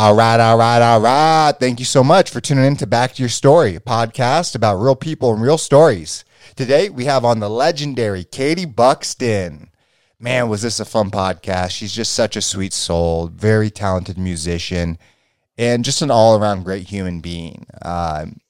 All right, all right, all right. Thank you so much for tuning in to Back to Your Story, a podcast about real people and real stories. Today we have on the legendary Katie Buxton. Man, was this a fun podcast. She's just such a sweet soul, very talented musician, and just an all around great human being. Um,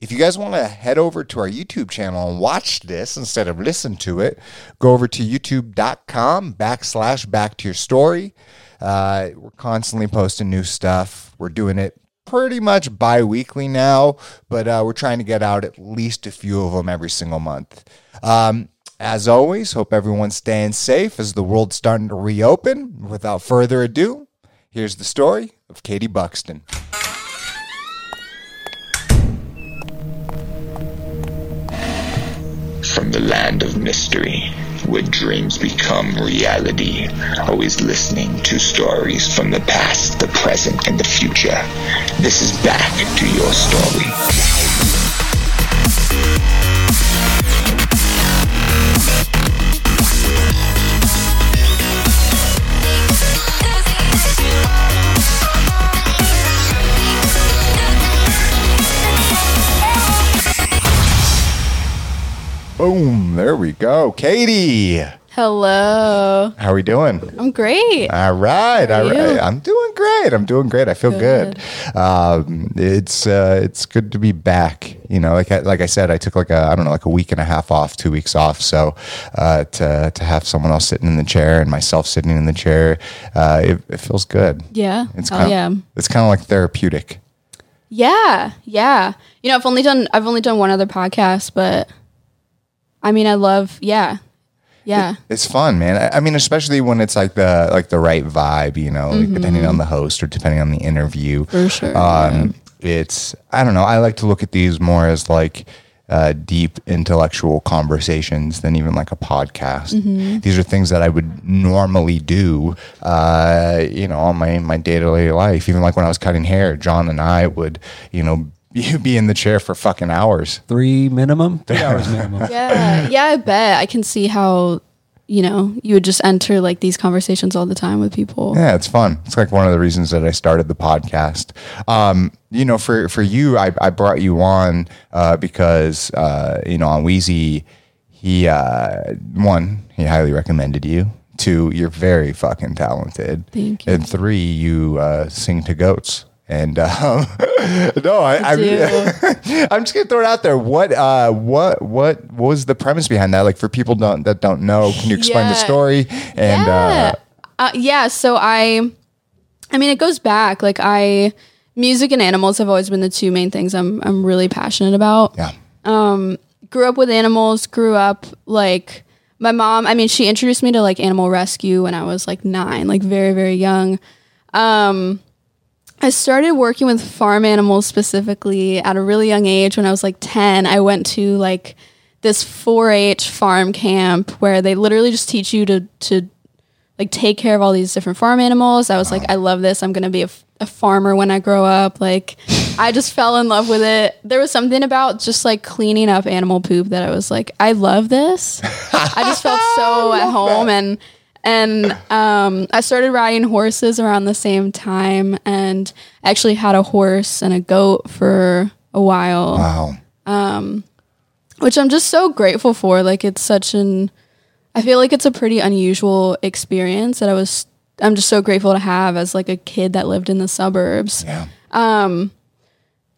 if you guys want to head over to our YouTube channel and watch this instead of listen to it, go over to youtube.com backslash back to your story. Uh, we're constantly posting new stuff. We're doing it pretty much bi weekly now, but uh, we're trying to get out at least a few of them every single month. Um, as always, hope everyone's staying safe as the world's starting to reopen. Without further ado, here's the story of Katie Buxton. From the land of mystery, where dreams become reality, always listening to stories from the past, the present, and the future. This is back to your story. Boom, there we go. Katie, Hello. how are we doing? I'm great. All right, all right. I'm doing great. I'm doing great. I feel good. Um, it's uh, it's good to be back. You know, like I, like I said, I took like a I don't know like a week and a half off, two weeks off. So uh, to to have someone else sitting in the chair and myself sitting in the chair, uh, it, it feels good. Yeah. It's oh kind yeah. it's kind of like therapeutic. Yeah. Yeah. You know, I've only done I've only done one other podcast, but I mean I love yeah. Yeah. It's fun, man. I, I mean, especially when it's like the like the right vibe, you know, like depending on the host or depending on the interview. Mm-hmm. For sure, Um, It's I don't know. I like to look at these more as like uh, deep intellectual conversations than even like a podcast. Mm-hmm. These are things that I would normally do, uh, you know, on my my day to day life. Even like when I was cutting hair, John and I would, you know. You be in the chair for fucking hours. three minimum, three hours minimum. Yeah. Yeah, I bet. I can see how, you know, you would just enter like these conversations all the time with people. Yeah, it's fun. It's like one of the reasons that I started the podcast. Um, you know, for for you, I, I brought you on uh, because uh, you know on Wheezy, he uh, one he highly recommended you. Two, you're very fucking talented. Thank you. And three, you uh, sing to goats. And um, no, I, I, do. I'm just gonna throw it out there. What uh, what what was the premise behind that? Like for people don't, that don't know, can you explain the story? And yeah. uh, Uh, yeah. So I, I mean, it goes back. Like I, music and animals have always been the two main things I'm I'm really passionate about. yeah, Um, Grew up with animals. Grew up like my mom. I mean, she introduced me to like animal rescue when I was like nine, like very very young. Um, I started working with farm animals specifically at a really young age. When I was like ten, I went to like this 4-H farm camp where they literally just teach you to to like take care of all these different farm animals. I was like, I love this. I'm gonna be a, f- a farmer when I grow up. Like, I just fell in love with it. There was something about just like cleaning up animal poop that I was like, I love this. I just felt so at home and and um, I started riding horses around the same time and actually had a horse and a goat for a while wow. which I'm just so grateful for. Like it's such an I feel like it's a pretty unusual experience that I was I'm just so grateful to have as like a kid that lived in the suburbs. Yeah. Um,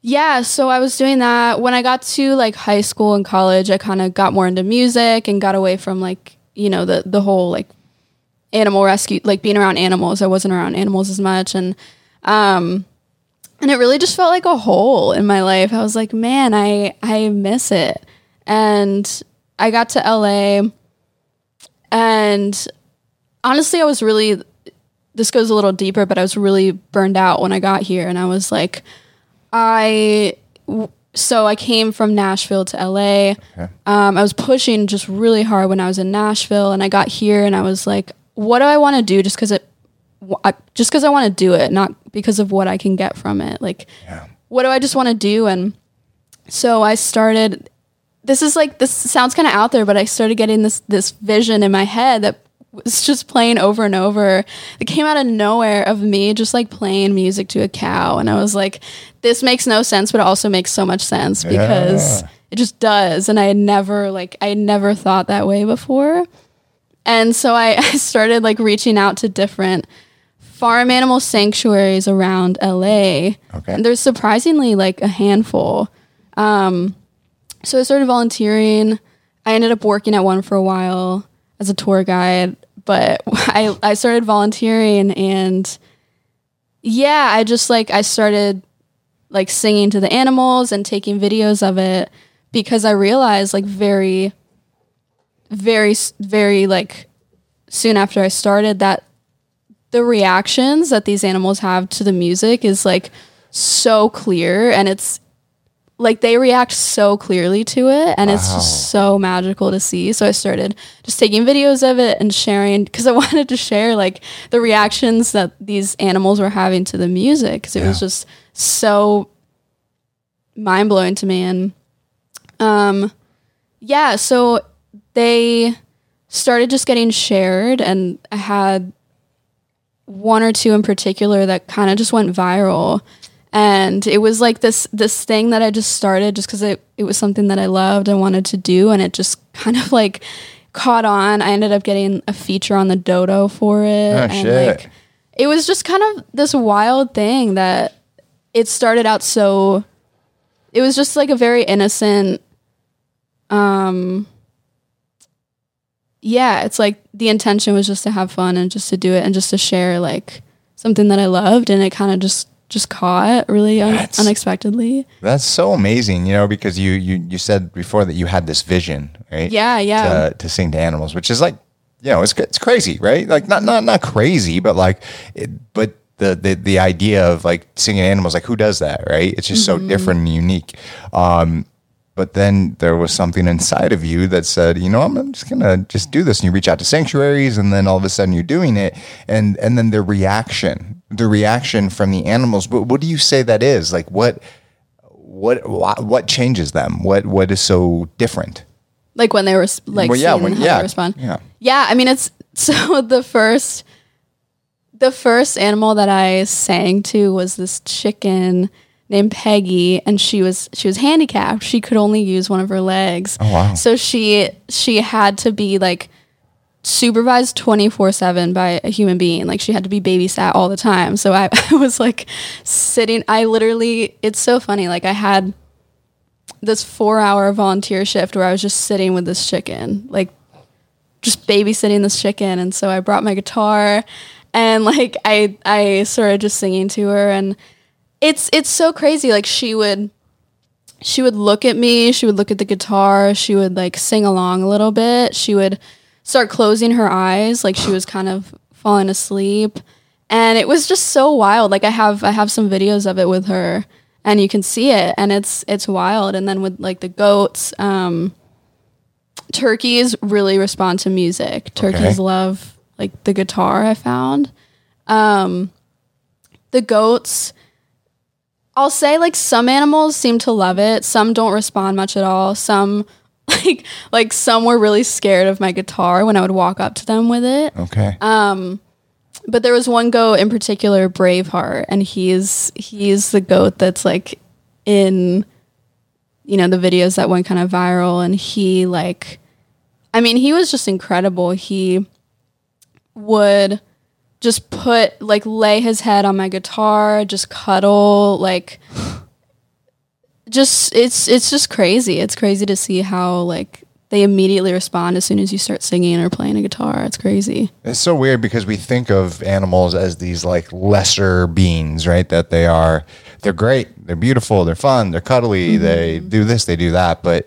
Yeah, so I was doing that. When I got to like high school and college, I kind of got more into music and got away from like, you know, the the whole like animal rescue, like being around animals. I wasn't around animals as much and um and it really just felt like a hole in my life. I was like, man, I I miss it. And I got to LA and honestly, I was really this goes a little deeper, but I was really burned out when I got here and I was like I w- so I came from Nashville to LA. Um, I was pushing just really hard when I was in Nashville, and I got here, and I was like, "What do I want to do?" Just because it, I, just because I want to do it, not because of what I can get from it. Like, what do I just want to do? And so I started. This is like this sounds kind of out there, but I started getting this this vision in my head that was just playing over and over. It came out of nowhere of me just like playing music to a cow. And I was like, this makes no sense, but it also makes so much sense because Yeah. it just does. And I had never like I had never thought that way before. And so I, I started like reaching out to different farm animal sanctuaries around LA. Okay. And there's surprisingly like a handful. Um, so I started volunteering. I ended up working at one for a while as a tour guide, but I, I started volunteering and yeah, I just like, I started like singing to the animals and taking videos of it because I realized like very, very, very like soon after I started that the reactions that these animals have to the music is like so clear and it's like they react so clearly to it and it's just so magical to see. So i started just taking videos of it and sharing because i wanted to share like the reactions that these animals were having to the music because it was just so mind-blowing to me and um yeah so they started just getting shared and i had one or two in particular that kind of just went viral and it was like this this thing that i just started just because it, it was something that i loved and wanted to do and it just kind of like caught on i ended up getting a feature on the dodo for it Oh, and shit. like it was just kind of this wild thing that it started out so it was just like a very innocent um yeah it's like the intention was just to have fun and just to do it and just to share like something that i loved and it kind of just just caught really un- That's- unexpectedly That's so amazing, you know, because you you you said before that you had this vision, right? Yeah, yeah. To, to sing to animals, which is like, you know, it's it's crazy, right? Like not not not crazy, but like, it, but the the the idea of like singing animals, like who does that, right? It's just Mm-hmm. so different and unique. Um, but then there was something inside of you that said, you know, I'm, just gonna just do this. And you reach out to sanctuaries, and then all of a sudden you're doing it, and and then the reaction, the reaction from the animals. But what do you say that is? Like what? What what changes them? What what is so different? like when they were like Well, yeah, when- yeah, they respond yeah. yeah i mean it's so the first the first animal that i sang to was this chicken named peggy and she was she was handicapped. She could only use one of her legs. Oh, wow. so she she had to be like supervised 24-7 by a human being. Like she had to be babysat all the time. So I, I was like sitting i literally it's so funny like i had this four hour volunteer shift where i was just sitting with this chicken like just babysitting this chicken. And so i brought my guitar and like i i started just singing to her. And it's it's so crazy like she would she would look at me she would look at the guitar she would like sing along a little bit she would start closing her eyes like she was kind of falling asleep. And it was just so wild like i have i have some videos of it with her and you can see it and it's it's wild. And then with like the goats um turkeys really respond to music. Turkeys Okay. love like the guitar i found. Um the goats I'll say like some animals seem to love it. Some don't respond much at all. Some like like some were really scared of my guitar when I would walk up to them with it. Okay. Um but there was one goat in particular, Braveheart, and he's he's the goat that's like in you know the videos that went kind of viral and he like I mean, he was just incredible. He would just put like lay his head on my guitar, just cuddle, like just it's it's just crazy. It's crazy to see how like they immediately respond as soon as you start singing or playing a guitar. It's crazy. It's so weird because we think of animals as these like lesser beings, right? That they are, they're great, they're beautiful, they're fun, they're cuddly, mm-hmm. they do this, they do that. But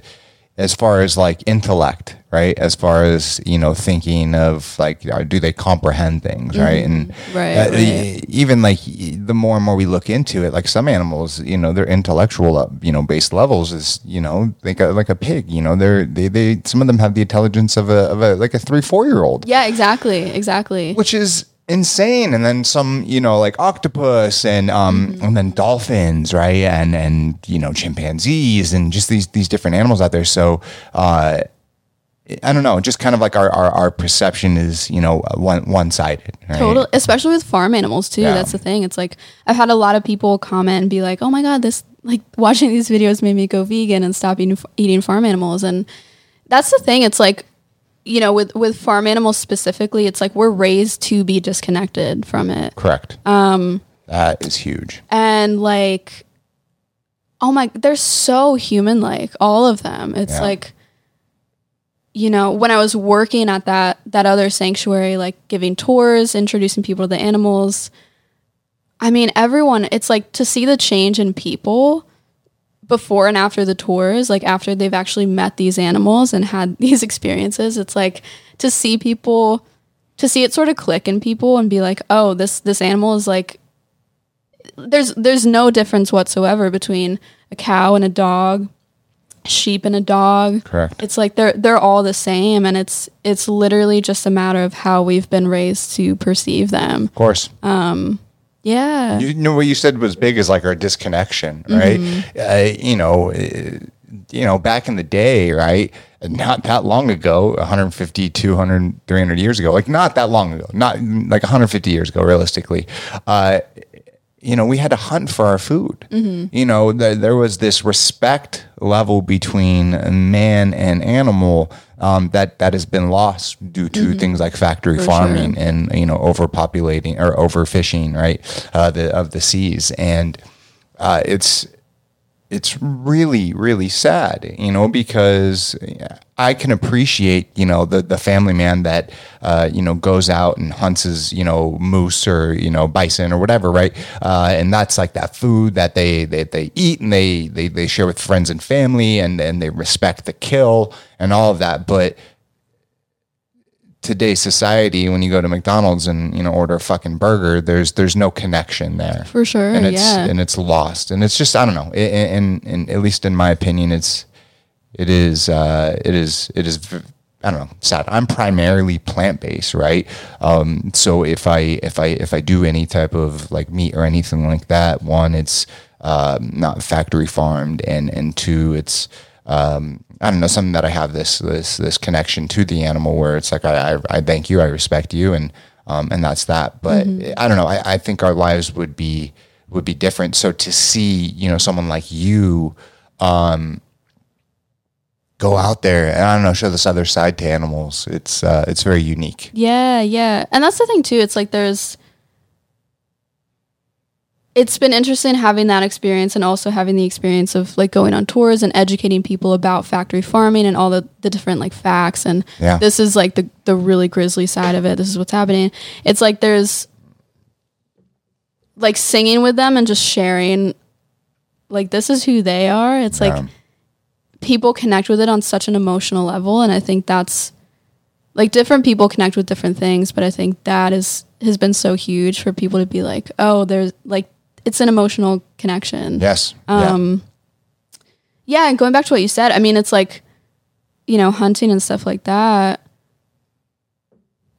as far as like intellect, right? As far as you know, thinking of like, uh, do they comprehend things, right? And Right, uh, right. even like the more and more we look into it, like some animals, you know, their intellectual, uh, you know, base levels is, you know, like a, like a pig. You know, they're they they some of them have the intelligence of a of a like a three four year old Yeah, exactly, exactly. which is insane and then some you know like octopus and um and then dolphins right and and you know chimpanzees and just these these different animals out there so uh I don't know, just kind of like our, our, our perception is, you know, one one sided. Right? Total, especially with farm animals too. Yeah. That's the thing. It's like I've had a lot of people comment and be like, "Oh my god, this like watching these videos made me go vegan and stop eating eating farm animals." And that's the thing. It's like you know, with with farm animals specifically, it's like we're raised to be disconnected from it, Correct. Um, that is huge. and like, oh my, they're so human like. All of them. It's Yeah. like. You know, when I was working at that that other sanctuary, like giving tours, introducing people to the animals, I mean, everyone, it's like to see the change in people before and after the tours, like after they've actually met these animals and had these experiences, it's like to see people to see it sort of click in people and be like, "Oh, this this animal is like there's there's no difference whatsoever between a cow and a dog, sheep and a dog. Correct. It's like they're they're all the same and it's it's literally just a matter of how we've been raised to perceive them. Of course. Um, Yeah. You know what you said was big is like our disconnection, right? Uh, you know, uh, you know, back in the day, right? Not that long ago, 150, 200, 300 years ago, like not that long ago, not like 150 years ago, realistically. Uh, you know, we had to hunt for our food. You know, there, there was this respect level between man and animal um, that that has been lost due to things like factory farming and you know overpopulating or overfishing, right, uh, the of the seas, and uh, it's it's really really sad you know because i can appreciate you know the the family man that uh, you know goes out and hunts his you know moose or you know bison or whatever right? Uh, and that's like that food that they they, they eat and they, they they share with friends and family and and they respect the kill and all of that. But today's society when you go to McDonald's and you know order a fucking burger there's there's no connection there. For sure, and it's yeah. and it's lost. And it's just I don't know. I- and and at least in my opinion it's it is uh it is it is I don't know sad. I'm primarily plant based right? Um so if I if I if I do any type of like meat or anything like that one it's um not factory farmed and and two it's um, I don't know something that I have this this this connection to the animal where it's like I I, I thank you I respect you and um, and that's that but I don't know I, I think our lives would be would be different so to see you know someone like you um, go out there and I don't know show this other side to animals it's uh, it's very unique Yeah, yeah. And that's the thing too. It's like there's it's been interesting having that experience and also having the experience of like going on tours and educating people about factory farming and all the, the different like facts and Yeah. this is like the the really grisly side of it. This is what's happening. It's like there's like singing with them and just sharing like this is who they are. It's like Um, people connect with it on such an emotional level and I think that's like different people connect with different things, but I think that is has been so huge for people to be like, oh, there's like it's an emotional connection. yes Um, Yeah, and going back to what you said, I mean, it's like, you know, hunting and stuff like that.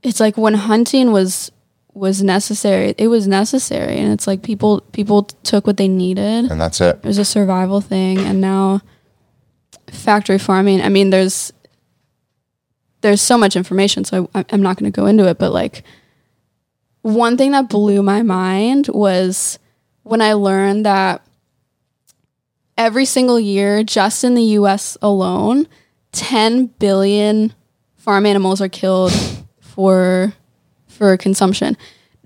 It's like when hunting was was necessary, it was necessary, and it's like people people took what they needed and that's it it was a survival thing and now factory farming i mean there's there's so much information so I, i'm not going to go into it but like one thing that blew my mind was when i learned that every single year just in the us alone 10 billion farm animals are killed for for consumption.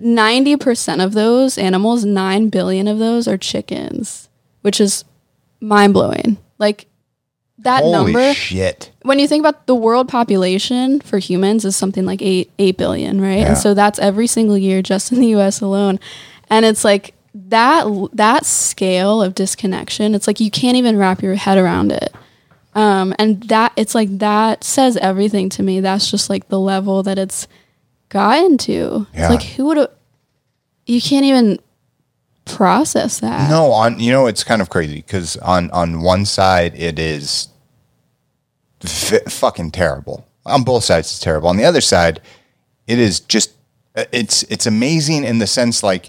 90% of those animals 9 billion of those are chickens which is mind-blowing. Like that holy number shit. when you think about the world population for humans is something like 8 8 billion right? Yeah. and so that's every single year just in the US alone. And it's like that that scale of disconnection it's like you can't even wrap your head around it um and that it's like that says everything to me that's just like the level that it's gotten to Yeah. it's like who would have you can't even process that No, on you know it's kind of crazy because on on one side it is f- fucking terrible. On both sides it's terrible. On the other side, it is just uh, it's it's amazing in the sense like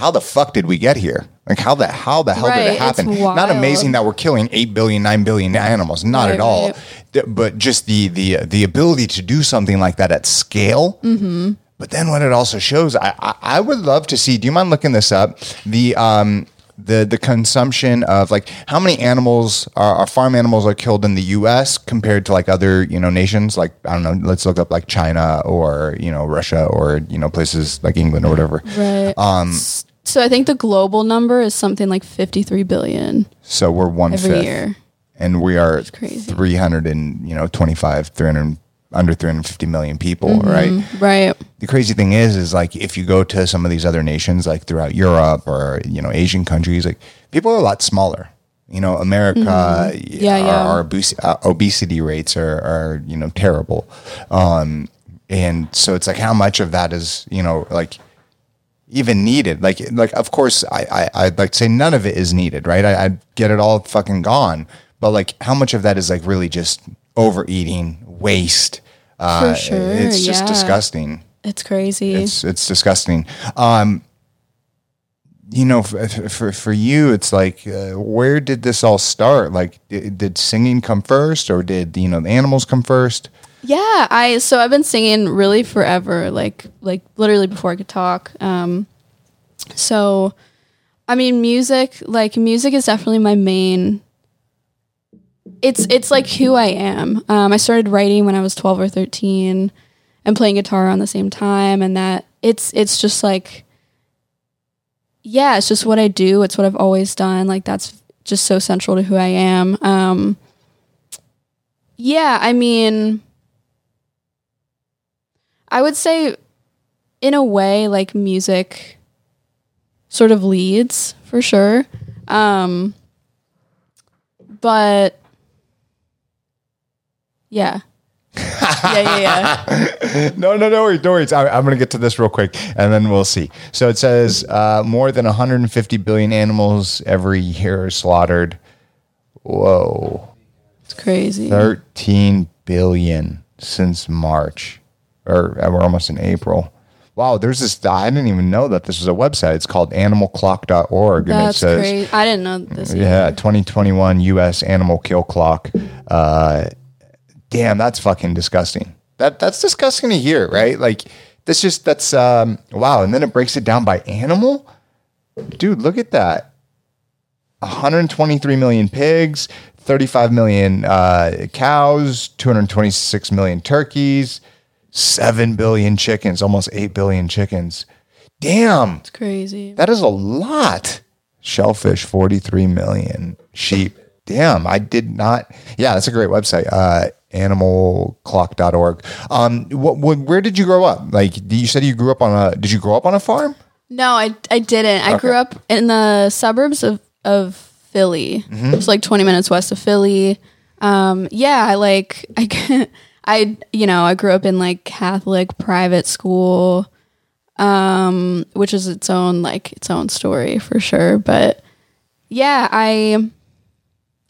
how the fuck did we get here? Like how the how the hell did it happen? Not amazing that we're killing 8 billion, 9 billion animals. Not Right, at all. right. But just the the the ability to do something like that at scale. Mm-hmm. But then what it also shows, I, I I would love to see. Do you mind looking this up? The um the the consumption of like how many animals are, are farm animals are killed in the U.S. compared to like other you know nations like I don't know. Let's look up like China or you know Russia or you know places like England or whatever. Right. Um, so I think the global number is something like 53 billion So we're one every fifth, year. and we are crazy. three hundred and you know twenty five, three hundred under three hundred fifty million people, Mm-hmm. right? Right. the crazy thing is is like if you go to some of these other nations like throughout europe or you know asian countries like people are a lot smaller you know america Mm-hmm. Yeah, our, yeah. our obes- uh, obesity rates are, are you know terrible um and so it's like how much of that is you know like even needed like like of course i, I i'd like to say none of it is needed right I, i'd get it all fucking gone but like how much of that is like really just overeating waste uh, sure, it's just yeah. disgusting It's crazy. it's it's disgusting. Um, you know, for, for for you, it's like, uh, where did this all start? Like, did, did singing come first, or did you know the animals come first? Yeah, I so I've been singing really forever, like like literally before I could talk. Um so I mean music, like music is definitely my main it's it's like who I am. Um I started writing when I was 12 or 13 and playing guitar on the same time and that it's it's just like yeah, it's just what I do. It's what I've always done. Like that's just so central to who I am. Um yeah, I mean I would say in a way like music sort of leads for sure. Um but yeah. yeah, yeah, yeah. no, no, no worries, no worries. I, I'm going to get to this real quick, and then we'll see. So it says uh, more than 150 billion animals every year are slaughtered. Whoa, It's crazy. 13 billion since March, or we're almost in April. Wow, there's this. I didn't even know that this was a website. It's called animalclock.org, and it says crazy. I didn't know this. Yeah, either. 2021 U.S. animal kill clock. Uh, damn, that's fucking disgusting. That that's disgusting to hear, right? Like that's just that's um, wow. And then it breaks it down by animal. Dude, look at that. 123 million pigs, 35 million uh, cows, 226 million turkeys, 7 billion chickens, almost 8 billion chickens. Damn. It's crazy. That is a lot. Shellfish, 43 million. Sheep. Damn, I did not. Yeah, that's a great website. Uh, animalclock.org. Um, what, what, where did you grow up? Like, you said you grew up on a, did you grow up on a farm? No, I I didn't. I grew up in the suburbs of of Philly. It's like 20 minutes west of Philly. Um, yeah, I like I I you know, I grew up in like Catholic private school um which is its own like its own story for sure, but yeah, I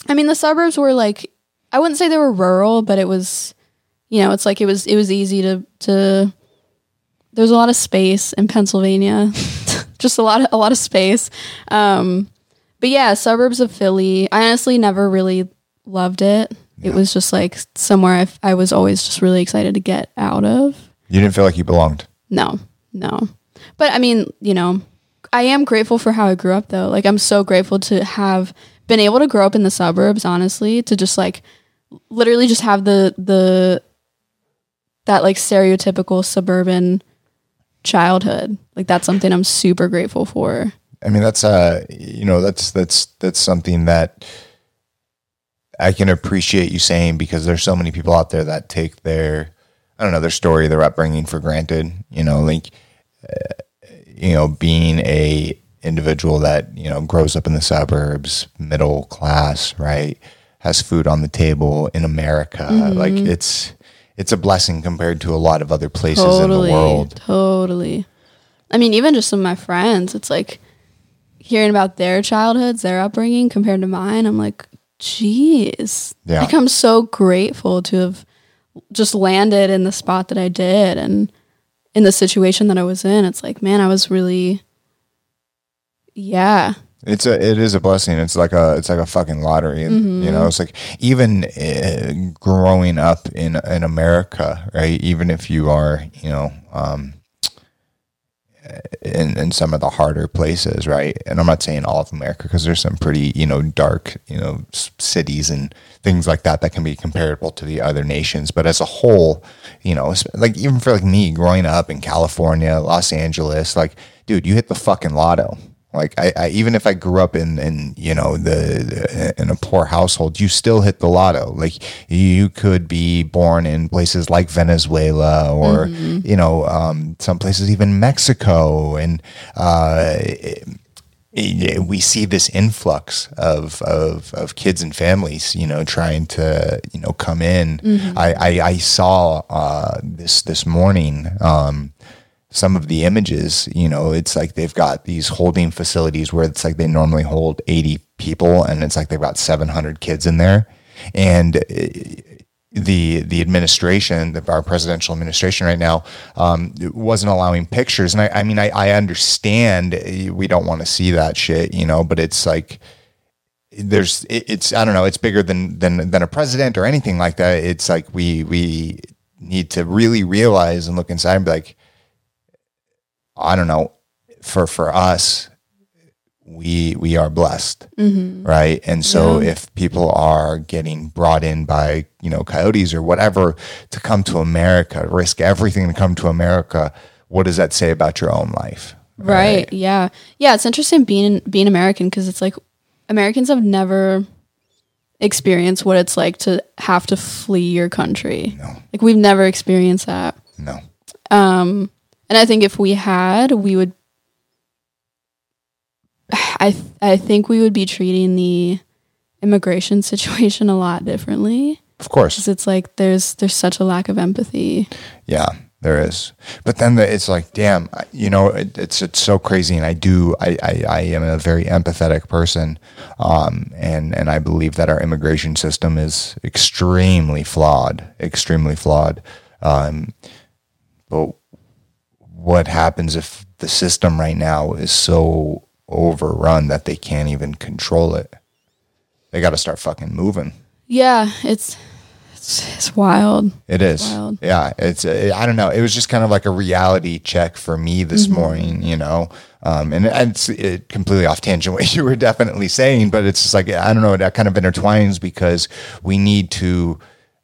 I mean the suburbs were like I wouldn't say they were rural, but it was you know, it's like it was it was easy to to there's a lot of space in Pennsylvania. Just a lot of a lot of space. Um, but yeah, suburbs of Philly. I honestly never really loved it. It was just like somewhere I, I was always just really excited to get out of. You didn't feel like you belonged. No, no. But I mean, you know, I am grateful for how I grew up though. Like I'm so grateful to have been able to grow up in the suburbs, honestly, to just like literally just have the the that like stereotypical suburban childhood. Like that's something I'm super grateful for. I mean, that's uh, you know, that's that's that's something that I can appreciate you saying because there's so many people out there that take their, I don't know, their story, their upbringing for granted. You know, like, uh, you know, being a individual that you know grows up in the suburbs, middle class, right, has food on the table in America. Like it's it's a blessing compared to a lot of other places Totally. in the world. Totally. I mean, even just some of my friends, it's like hearing about their childhoods, their upbringing compared to mine. I'm like, geez. Yeah. Like I'm so grateful to have just landed in the spot that I did and in the situation that I was in. It's like, man, I was really Yeah. It's a it is a blessing. It's like a it's like a fucking lottery. And, You know, it's like even uh, growing up in in America, right? Even if you are, you know, um, in in some of the harder places, right? And I'm not saying all of America because there's some pretty you know dark you know cities and things like that that can be comparable to the other nations. But as a whole, you know, like even for like me growing up in California, Los Angeles, like dude, you hit the fucking lotto. Like I, I even if I grew up in in you know the, in a poor household, you still hit the lotto. Like you could be born in places like Venezuela or you know um, some places even Mexico, and uh, it- we see this influx of, of of kids and families, you know, trying to you know come in. I, I I saw uh, this this morning. Um, some of the images, you know, it's like they've got these holding facilities where it's like they normally hold 80 people and it's like they've got 700 kids in there. And uh, the the administration, our presidential administration right now, um, wasn't allowing pictures. And I, I mean, I, I understand uh, we don't want to see that shit, you know, but it's like, there's it's I don't know it's bigger than than than a president or anything like that. It's like we we need to really realize and look inside and be like, I don't know, for for us, we we are blessed, right? And so if people are getting brought in by you know coyotes or whatever to come to America, risk everything to come to America, what does that say about your own life? Right. Yeah. Yeah. It's interesting being being American because it's like Americans have never experienced what it's like to have to flee your country. No. Like we've never experienced that. No, Um, and I think if we had, we would. I th- I think we would be treating the immigration situation a lot differently of course, because it's like there's there's such a lack of empathy. Yeah, there is. But then the, it's like, damn, you know, it, it's it's so crazy, and I do, I, I, I am a very empathetic person, um, and and I believe that our immigration system is extremely flawed, extremely flawed. Um, but what happens if the system right now is so overrun that they can't even control it? They got to start fucking moving. Yeah, it's it's, it's wild. It is. Wild. Yeah. It's, uh, I don't know. It was just kind of like a reality check for me this Mm-hmm. morning, you know? Um, and, and it's it completely off tangent what you were definitely saying, but it's just like, I don't know, that kind of intertwines because we need to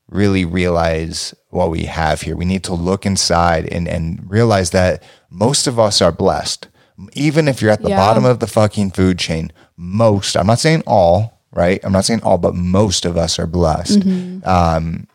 really realize what we have here. We need to look inside and, and realize that most of us are blessed. Even if you're at the Yeah. bottom of the fucking food chain, most, I'm not saying all, right? I'm not saying all, but most of us are blessed. Um,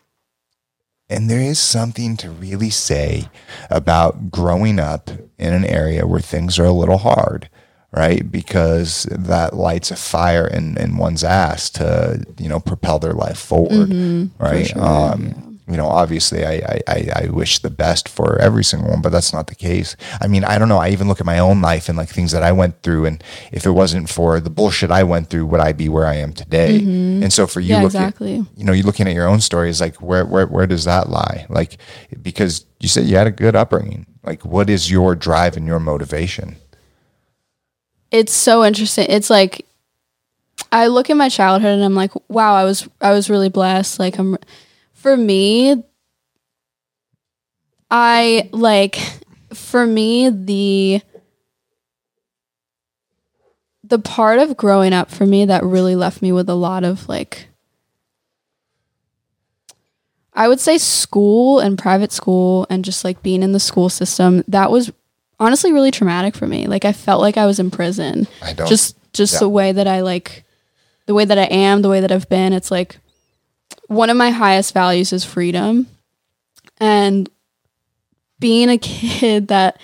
and there is something to really say about growing up in an area where things are a little hard, right? Because that lights a fire in, in one's ass to, you know, propel their life forward, right? um, You know, obviously, I, I, I, wish the best for every single one, but that's not the case. I mean, I don't know. I even look at my own life and like things that I went through, and if it wasn't for the bullshit I went through, would I be where I am today? And so, for you, Yeah, looking, exactly. you know, you're looking at your own stories, like where, where, where does that lie? Like, because you said you had a good upbringing. Like, what is your drive and your motivation? It's so interesting. It's like I look at my childhood and I'm like, wow, I was I was really blessed. Like I'm for me I like for me the the part of growing up for me that really left me with a lot of like I would say school and private school and just like being in the school system that was honestly really traumatic for me. Like I felt like I was in prison. I don't. Just just Yeah. the way that I like the way that I am, the way that I've been, it's like one of my highest values is freedom. And being a kid that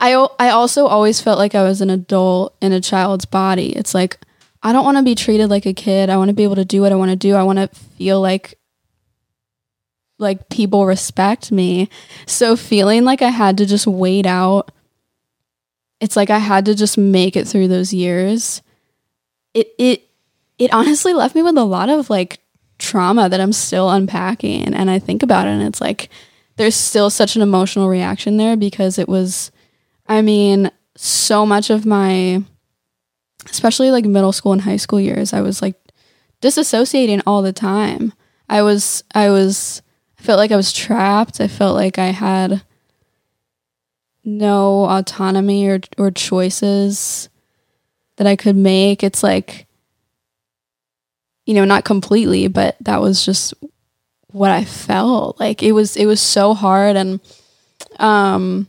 I I also always felt like I was an adult in a child's body. It's like I don't want to be treated like a kid. I want to be able to do what I want to do. I want to feel like like people respect me. So feeling like I had to just wait out it's like I had to just make it through those years. It it it honestly left me with a lot of like trauma that I'm still unpacking and I think about it and it's like there's still such an emotional reaction there because it was I mean so much of my especially like middle school and high school years, I was like disassociating all the time. I was I was I felt like I was trapped. I felt like I had no autonomy or or choices that I could make. It's like you know, not completely, but that was just what I felt. Like it was it was so hard and um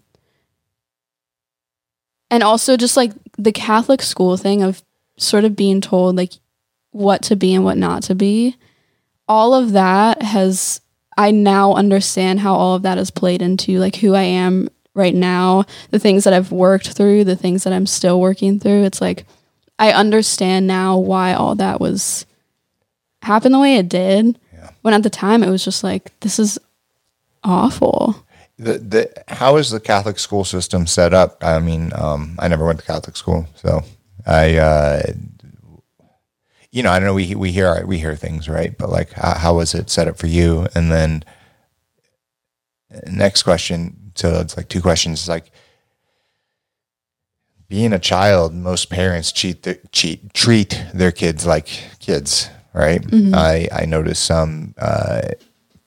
and also just like the Catholic school thing of sort of being told like what to be and what not to be. All of that has I now understand how all of that has played into like who I am right now, the things that I've worked through, the things that I'm still working through. It's like I understand now why all that was happened the way it did. Yeah. When at the time it was just like this is awful. The, the how is the Catholic school system set up? I mean, um, I never went to Catholic school, so I, uh, you know, I don't know. We we hear we hear things, right? But like, how, how was it set up for you? And then next question. So it's like two questions. It's like being a child. Most parents cheat their, cheat treat their kids like kids, right? I I notice some. Uh,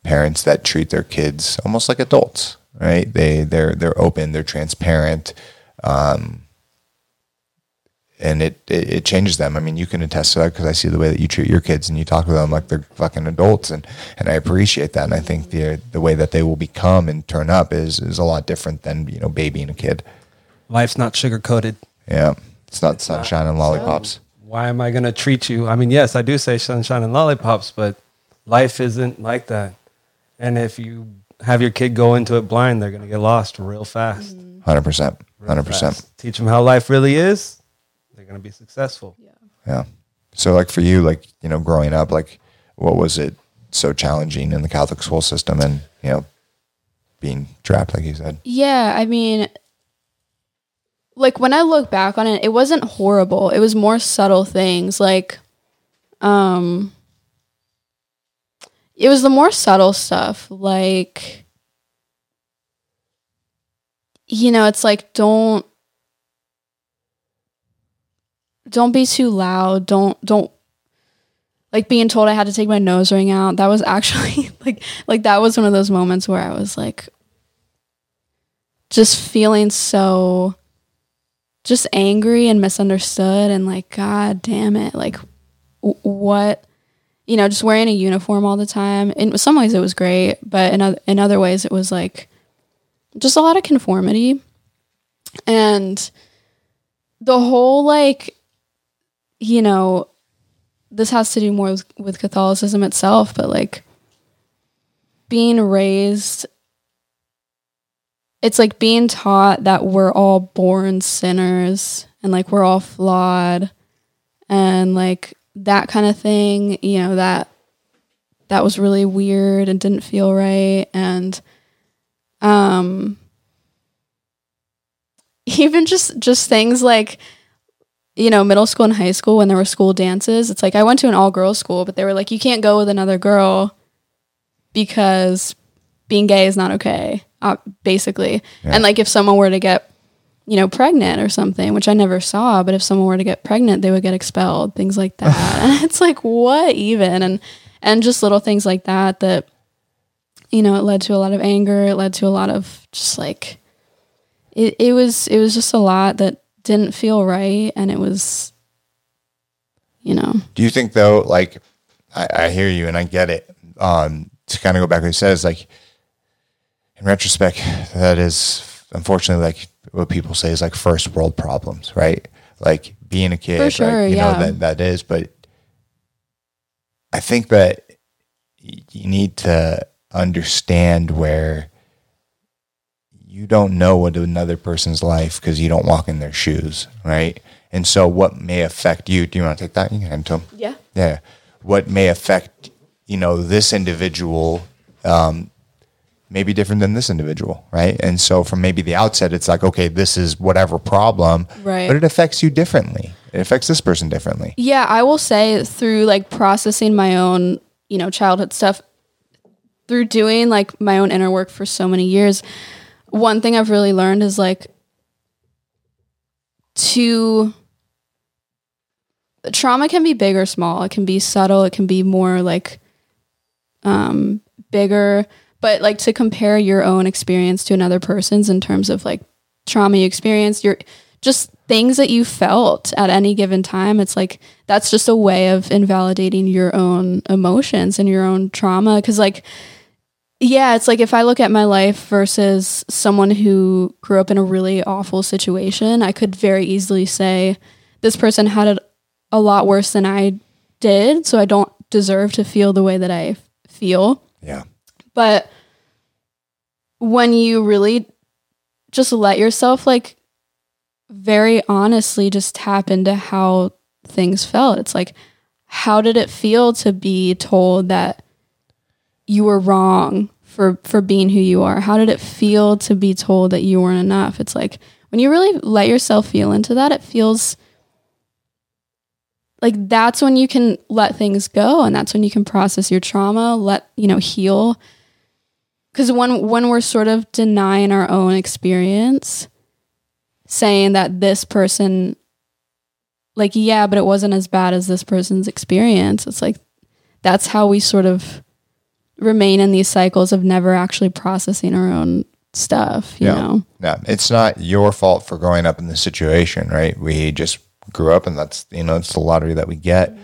parents that treat their kids almost like adults, right? They they're they're open, they're transparent, um, and it, it it changes them. I mean, you can attest to that because I see the way that you treat your kids and you talk to them like they're fucking adults, and and I appreciate that. And I think the the way that they will become and turn up is is a lot different than you know babying a kid. Life's not sugar coated. Yeah, it's not sunshine and lollipops. Why am I going to treat you? I mean, yes, I do say sunshine and lollipops, but life isn't like that. And if you have your kid go into it blind, they're going to get lost real fast. Hundred percent, hundred percent. Teach them how life really is. They're going to be successful. Yeah. Yeah. So like for you, like, you know, growing up, like what was it so challenging in the Catholic school system and, you know, being trapped, like you said? Yeah, I mean, like when I look back on it, it wasn't horrible. It was more subtle things like, um, it was the more subtle stuff like, you know, it's like don't don't be too loud. Don't don't like being told I had to take my nose ring out. That was actually like like that was one of those moments where I was like just feeling so just angry and misunderstood and like god damn it like w- what you know just wearing a uniform all the time in some ways it was great but in other, in other ways it was like just a lot of conformity and the whole like you know this has to do more with, with catholicism itself but like being raised it's like being taught that we're all born sinners and like we're all flawed and like that kind of thing you know that that was really weird and didn't feel right and um even just just things like you know middle school and high school when there were school dances it's like i went to an all girls school but they were like you can't go with another girl because being gay is not okay uh, basically. Yeah. and like if someone were to get you know pregnant or something which i never saw but if someone were to get pregnant they would get expelled things like that. And it's like what even? And and just little things like that that you know it led to a lot of anger it led to a lot of just like it, it was it was just a lot that didn't feel right and it was you know Do you think though, like, I, I hear you and I get it. Um, to kind of go back to what you said is like, in retrospect, that is unfortunately like what people say is like first world problems, right? Like being a kid, For sure, right? You yeah. know, that, that is, but I think that you need to understand where you don't know what another person's life because you don't walk in their shoes, right? And so, what may affect you? Do you want to take that? You can hand to him. yeah Yeah. What may affect, you know, this individual um, may be different than this individual, right? And so from maybe the outset, it's like, okay, this is whatever problem, Right. But it affects you differently. It affects this person differently. Yeah, I will say through like processing my own, you know, childhood stuff, through doing like my own inner work for so many years, one thing I've really learned is like to trauma can be big or small. It can be subtle. It can be more like um, bigger. But like to compare your own experience to another person's in terms of like trauma you experienced, your just things that you felt at any given time. It's like that's just a way of invalidating your own emotions and your own trauma. Because like yeah, it's like if I look at my life versus someone who grew up in a really awful situation, I could very easily say this person had it a lot worse than I did, so I don't deserve to feel the way that I feel. Yeah. But when you really just let yourself like very honestly just tap into how things felt, it's like how did it feel to be told that you were wrong for for being who you are? How did it feel to be told that you weren't enough? It's like when you really let yourself feel into that, it feels like that's when you can let things go and that's when you can process your trauma, let, you know, heal. Cuz when when we're sort of denying our own experience, saying that this person like yeah, but it wasn't as bad as this person's experience. It's like that's how we sort of remain in these cycles of never actually processing our own stuff, you yeah. know. Yeah. It's not your fault for growing up in this situation, right? We just grew up and that's, you know, it's the lottery that we get.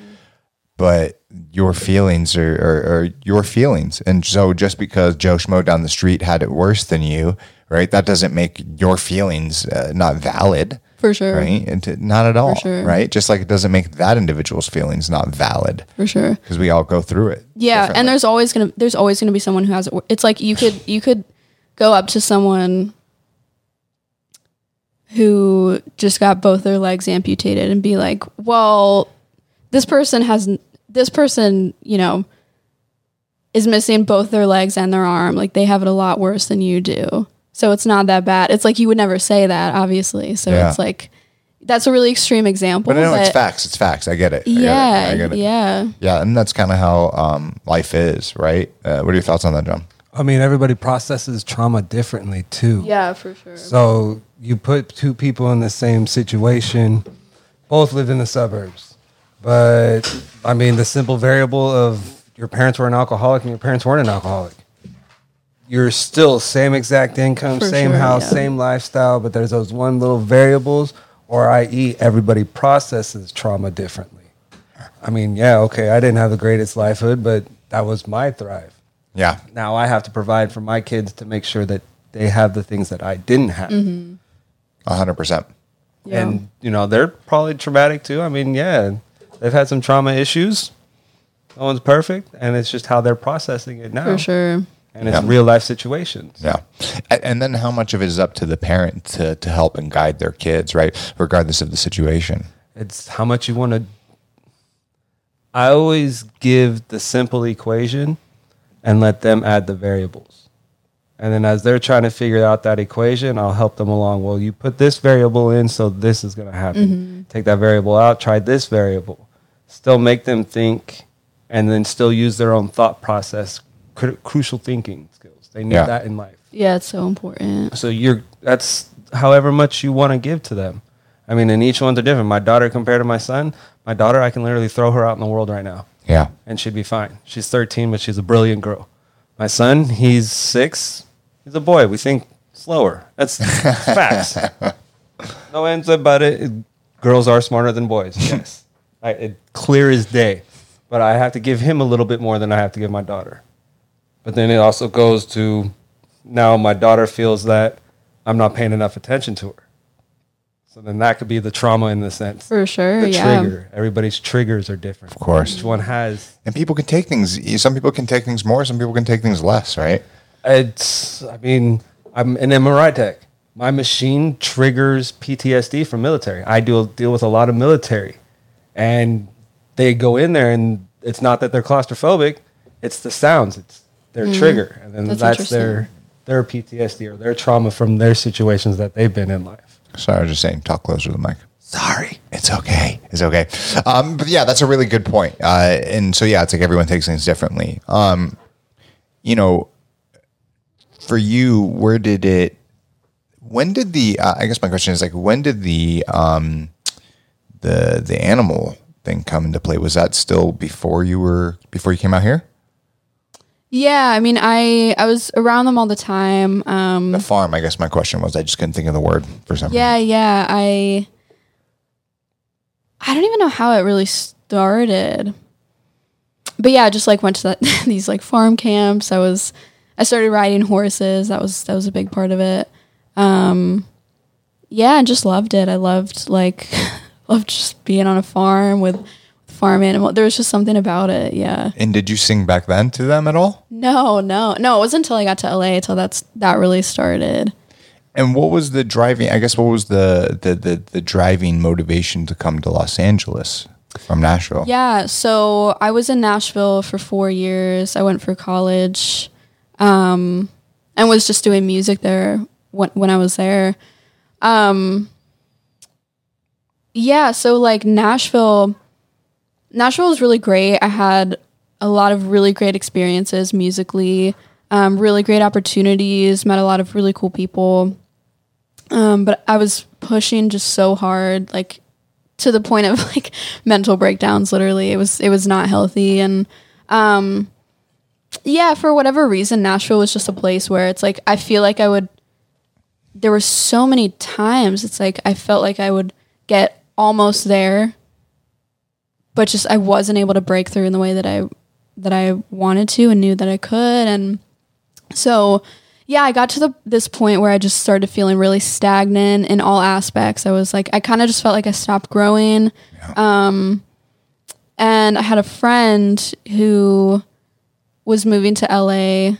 But your feelings are, are, are your feelings. And so just because Joe Schmo down the street had it worse than you, right? That doesn't make your feelings uh, not valid. For sure. Right. And to, not at all. sure. Right. Just like it doesn't make that individual's feelings not valid For sure. because we all go through it. Yeah, and there's always gonna there's always gonna be someone who has it. wor- It's like you could you could go up to someone who just got both their legs amputated and be like, "Well, this person has this person, you know, is missing both their legs and their arm. Like they have it a lot worse than you do. So it's not that bad. It's like you would never say that, obviously. So Yeah. it's like that's a really extreme example. But no, it's but- facts. It's facts. I get it. I get it. Yeah, I get it. yeah. Yeah, and that's kind of how um, life is, right? Uh, what are your thoughts on that, John? I mean, everybody processes trauma differently too. Yeah, for sure. So you put two people in the same situation, both live in the suburbs. But I mean, the simple variable of your parents were an alcoholic and your parents weren't an alcoholic. You're still same exact income, For same sure, house, yeah. same lifestyle, but there's those one little variables, or i.e., everybody processes trauma differently. I mean, yeah, okay, I didn't have the greatest lifehood, but that was my thrive Yeah, now I have to provide for my kids to make sure that they have the things that I didn't have. Mm-hmm. a hundred percent. Yeah. And you know, they're probably traumatic too. I mean, yeah, they've had some trauma issues. No one's perfect, and it's just how they're processing it now. for sure. And it's Yeah. real life situations. Yeah, and then how much of it is up to the parent to to help and guide their kids, right? Regardless of the situation. It's how much you want to. I always give the simple equation and let them add the variables. And then as they're trying to figure out that equation, I'll help them along. Well, you put this variable in, so this is going to happen. Mm-hmm. Take that variable out, try this variable. Still make them think and then still use their own thought process, cru- crucial thinking skills. They need Yeah. that in life. Yeah, it's so important. So you're that's however much you want to give to them. I mean, and each one's are different. My daughter compared to my son, my daughter, I can literally throw her out in the world right now Yeah, and she'd be fine. She's 13, but she's a brilliant girl. My son, he's six. He's a boy. We think slower. That's facts. No ends about it. It- Girls are smarter than boys. Yes, I, it, clear as day. But I have to give him a little bit more than I have to give my daughter. But then it also goes to now my daughter feels that I'm not paying enough attention to her. So then that could be the trauma in the sense. For sure. The yeah. trigger. Everybody's triggers are different. Of course. Each one has and people can take things. Some people can take things more. Some people can take things less, right? It's, I mean, I'm an MRI tech. My machine triggers PTSD from military. I deal deal with a lot of military, and they go in there, and it's not that they're claustrophobic; it's the sounds. It's their trigger, and then That's that's, their their PTSD or their trauma from their situations that they've been in life. Sorry, I was just saying, talk closer to the mic. Sorry, it's okay. It's okay. Um, but yeah, that's a really good point. Uh, and so yeah, it's like everyone takes things differently. Um, you know, for you, where did it? When did the? Uh, I guess my question is like, when did the um, the the animal thing come into play? Was that still before you were before you came out here? Yeah, I mean, I I was around them all the time. Um, The farm, I guess my question was. I just couldn't think of the word for some yeah, reason. yeah. I I don't even know how it really started, but yeah, I just like went to that, these like farm camps. I was I started riding horses. That was that was a big part of it. Um, yeah, and just loved it. I loved like loved just being on a farm with farm animal. There was just something about it. Yeah. And did you sing back then to them at all? No, no, no. It wasn't until I got to LA until that's that really started. And what was the driving? I guess what was the the the, the driving motivation to come to Los Angeles from Nashville? Yeah, so I was in Nashville for four years. I went for college, um, and was just doing music there when when I was there. Um, yeah, so like Nashville, Nashville was really great. I had a lot of really great experiences musically, um, really great opportunities. Met a lot of really cool people. Um, but I was pushing just so hard, like to the point of like mental breakdowns literally it was it was not healthy and um yeah for whatever reason nashville was just a place where it's like i feel like i would there were so many times it's like i felt like i would get almost there but just i wasn't able to break through in the way that i that i wanted to and knew that i could and so yeah, I got to the this point where I just started feeling really stagnant in all aspects. I was like, I kind of just felt like I stopped growing. Um, and I had a friend who was moving to LA,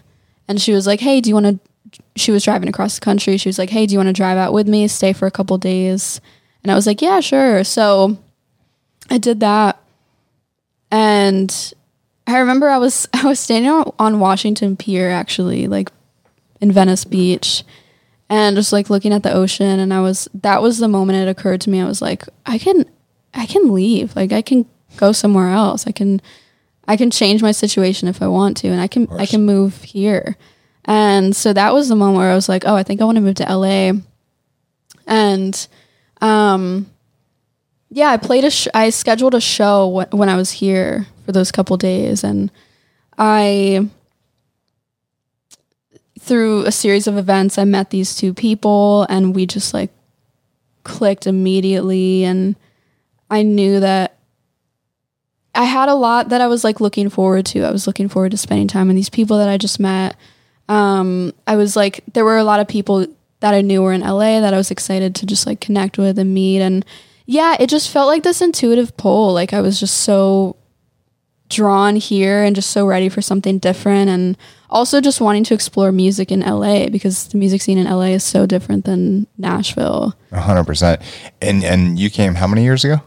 and she was like, "Hey, do you want to?" She was driving across the country. She was like, "Hey, do you want to drive out with me? Stay for a couple days?" And I was like, "Yeah, sure." So I did that, and I remember I was I was standing on, on Washington Pier actually, like in Venice Beach and just like looking at the ocean and I was that was the moment it occurred to me. I was like I can I can leave. Like I can go somewhere else. I can I can change my situation if I want to and I can I can move here. And so that was the moment where I was like oh I think I want to move to LA and um yeah I played a sh- I scheduled a show wh- when I was here for those couple days and I through a series of events, I met these two people and we just like clicked immediately. And I knew that I had a lot that I was like looking forward to. I was looking forward to spending time with these people that I just met. Um, I was like, there were a lot of people that I knew were in LA that I was excited to just like connect with and meet. And yeah, it just felt like this intuitive pull. Like I was just so drawn here and just so ready for something different and also just wanting to explore music in LA because the music scene in LA is so different than Nashville. A hundred percent. And and you came how many years ago?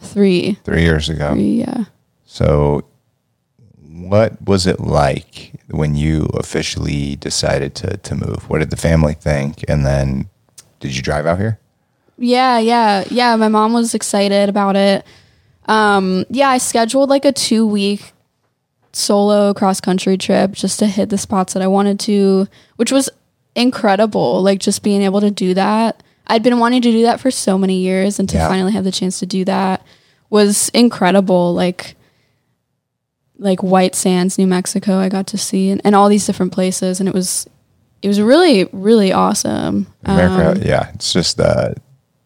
Three, Three years ago. three, yeah. So, what was it like when you officially decided to to move? What did the family think? And then, did you drive out here? Yeah, yeah, yeah. My mom was excited about it. Um, yeah, I scheduled like a two week solo cross country trip just to hit the spots that I wanted to, which was incredible. Like just being able to do that. I'd been wanting to do that for so many years and to Yeah. finally have the chance to do that was incredible. Like like White Sands, New Mexico, I got to see and, and all these different places and it was it was really, really awesome. America, Um, yeah, it's just uh,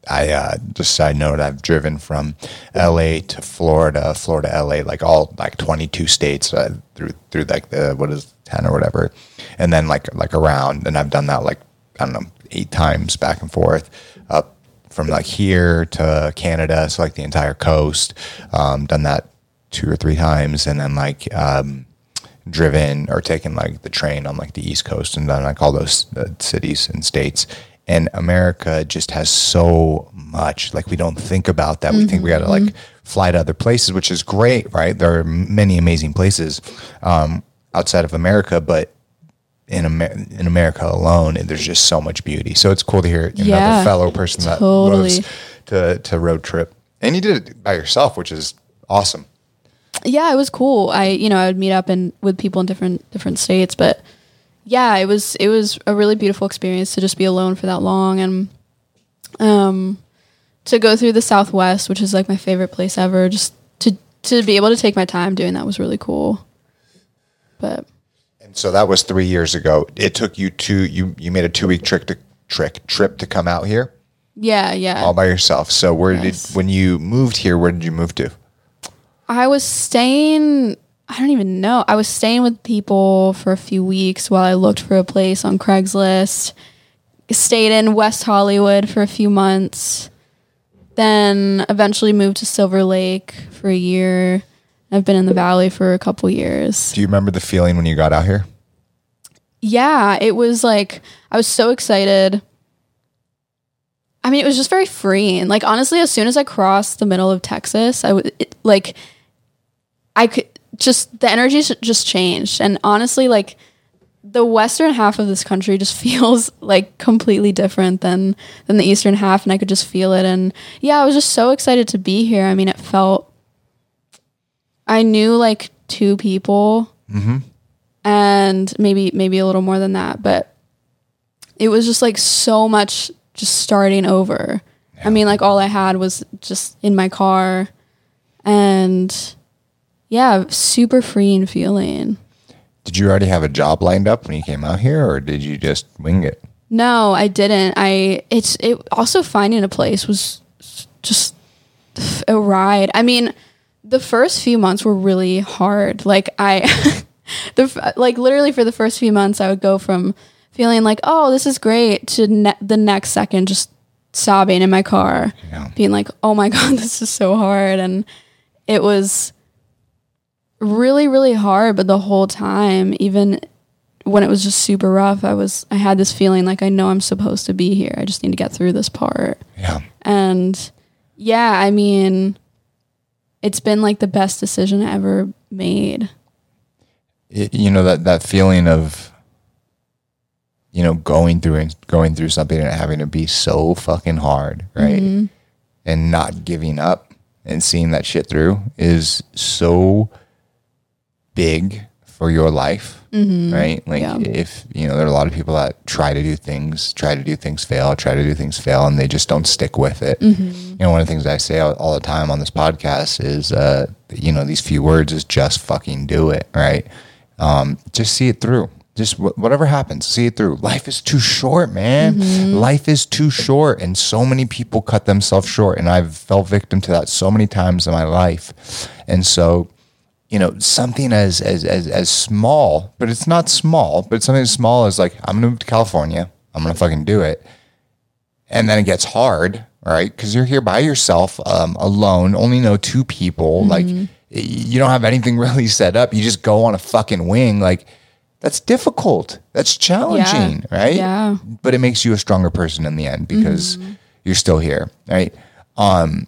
I uh, just side note. I've driven from L.A. to Florida, Florida, L.A. like all like twenty two states uh, through through like the what is ten or whatever, and then like like around, and I've done that like I don't know eight times back and forth up from like here to Canada, so like the entire coast. Um, done that two or three times, and then like. Um, driven or taken like the train on like the East Coast and done like all those uh, cities and states. And America just has so much. Like we don't think about that. We think we got to like fly to other places, which is great, right? There are many amazing places um, outside of America, but in Amer- in America alone, there's just so much beauty. So it's cool to hear another Yeah, fellow person that totally. loves to to road trip, and you did it by yourself, which is awesome. yeah, it was cool. I you know I would meet up and with people in different different states, but yeah, it was it was a really beautiful experience to just be alone for that long and um to go through the Southwest, which is like my favorite place ever. Just to to be able to take my time doing that was really cool. But And so that was three years ago. It took you two. You you made a two week trick to trick trip to come out here yeah, yeah. all by yourself. So where Yes. did when you moved here? Where did you move to? I was staying. I don't even know. I was staying with people for a few weeks while I looked for a place on Craigslist. Stayed in West Hollywood for a few months. Then eventually moved to Silver Lake for a year. I've been in the valley for a couple years. Do you remember the feeling when you got out here? Yeah, it was like I was so excited. I mean, it was just very freeing. Like honestly, as soon as I crossed the middle of Texas, I would it- like I could just the energy just changed. And honestly, like the western half of this country just feels like completely different than than the eastern half. And I could just feel it. And yeah, I was just so excited to be here. I mean, it felt I knew like two people. Mm-hmm. And maybe maybe a little more than that. But it was just like so much just starting over. I mean like all i had was just in my car. And yeah super freeing feeling. Did you already have a job lined up when you came out here, or did you just wing it? no i didn't. I it's it also finding a place was just a ride. I mean the first few months were really hard. Like i the like literally for the first few months i would go from feeling like oh this is great to ne- the next second just sobbing in my car. Yeah. being like oh my god this is so hard. And it was really really hard but the whole time even when it was just super rough i was i had this feeling like i know i'm supposed to be here i just need to get through this part Yeah. and yeah i mean it's been like the best decision i ever made It- you know that that feeling of you know going through and going through something and having to be so fucking hard, right? Mm-hmm. And not giving up and seeing that shit through is so big for your life, right? Like Yeah. if you know there are a lot of people that try to do things, try to do things fail, try to do things fail, and they just don't stick with it. You know, one of the things I say all, all the time on this podcast is, uh, you know, these few words is just fucking do it, right? Um, just see it through. Just wh- whatever happens, see it through. Life is too short, man. Life is too short, and so many people cut themselves short, and I've fell victim to that so many times in my life. And so, you know, something as as as as small, but it's not small, but something as small as like I'm gonna move to California. I'm gonna fucking do it, and then it gets hard, right? Because you're here by yourself, um, alone, only know two people. Like you don't have anything really set up. You just go on a fucking wing. Like that's difficult. That's challenging, right? Yeah. But it makes you a stronger person in the end because you're still here, right? Um,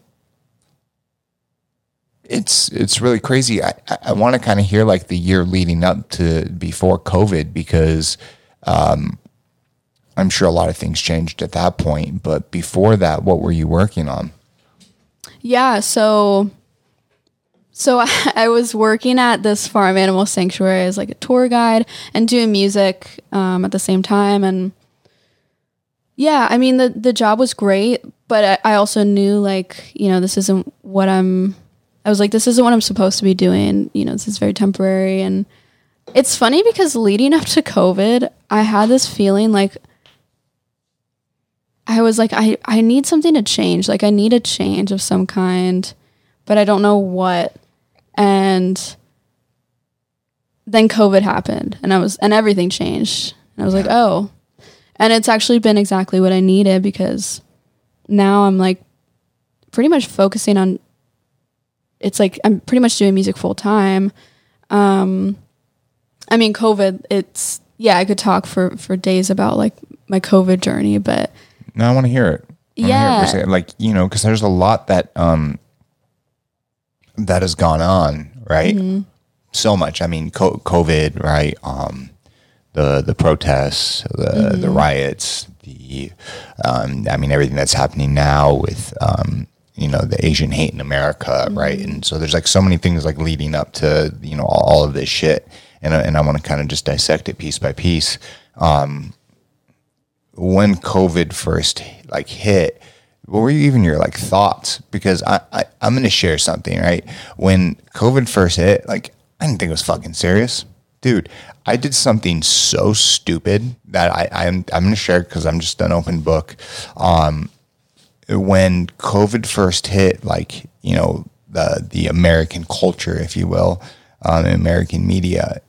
it's it's really crazy. I, I- want to kind of hear like the year leading up to before COVID because um, I'm sure a lot of things changed at that point. But before that, what were you working on? Yeah, so so I, I was working at this farm animal sanctuary as like a tour guide and doing music um, at the same time, and yeah, I mean the the job was great, but I, I also knew like you know this isn't what I'm. I was like, this isn't what I'm supposed to be doing. You know, this is very temporary, and it's funny because leading up to COVID, I had this feeling like I was like, I, I need something to change. Like, I need a change of some kind, but I don't know what. And then COVID happened and I was, and everything changed. And I was like, oh. And it's actually been exactly what I needed because now I'm like pretty much focusing on, it's like I'm pretty much doing music full time. Um, I mean, COVID, it's, yeah, I could talk for, for days about like my COVID journey, but No, I want to hear it. Wanna hear it Yeah. like you know, because there's a lot that um that has gone on, right? Mm-hmm. So much. I mean, co- COVID, right? Um, the the protests, the Mm-hmm. the riots, the um, I mean, everything that's happening now with um, you know the Asian hate in America, right? Mm-hmm. And so there's like so many things like leading up to you know all, of this shit, and I- and I want to kind of just dissect it piece by piece when COVID first like hit, what were you even your like thoughts? Because I, I I'm gonna share something right. When COVID first hit, like I didn't think it was fucking serious, dude. I did something so stupid that I I'm I'm gonna share because I'm just an open book. Um, when COVID first hit, like you know the the American culture, if you will, um, American media.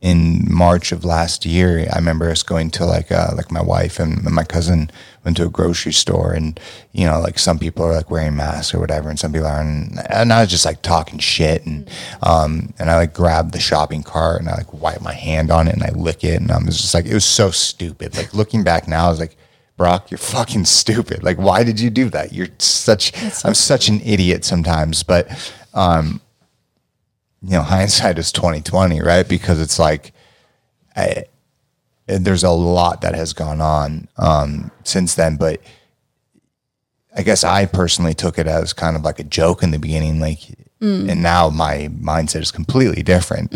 In March of last year, I remember us going to like uh, like my wife and my cousin went to a grocery store, and you know like some people are like wearing masks or whatever, and some people aren't. And I was just like talking shit, and um, and I like grabbed the shopping cart and I like wipe my hand on it and I lick it, and I was just like it was so stupid. Like looking back now, I was like. Brock, you're fucking stupid. Like, why did you do that? You're such, I'm such an idiot sometimes, but, um, you know, hindsight is 2020, right? Because it's like, I, there's a lot that has gone on, um, since then, but I guess I personally took it as kind of like a joke in the beginning, like, and now my mindset is completely different.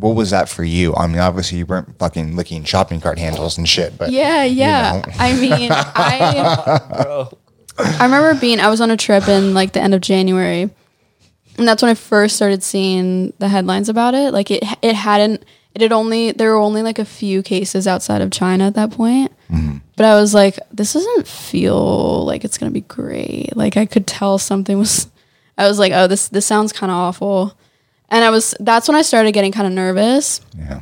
What was that for you? I mean, obviously you weren't fucking licking shopping cart handles and shit, but Yeah, yeah. know. I mean, I I remember being I was on a trip in like the end of January. And that's when I first started seeing the headlines about it. Like it it hadn't it had only there were only like a few cases outside of China at that point. Mm-hmm. But I was like this doesn't feel like it's going to be great. Like I could tell something was I was like, "Oh, this this sounds kind of awful." And I was that's when I started getting kind of nervous. Yeah,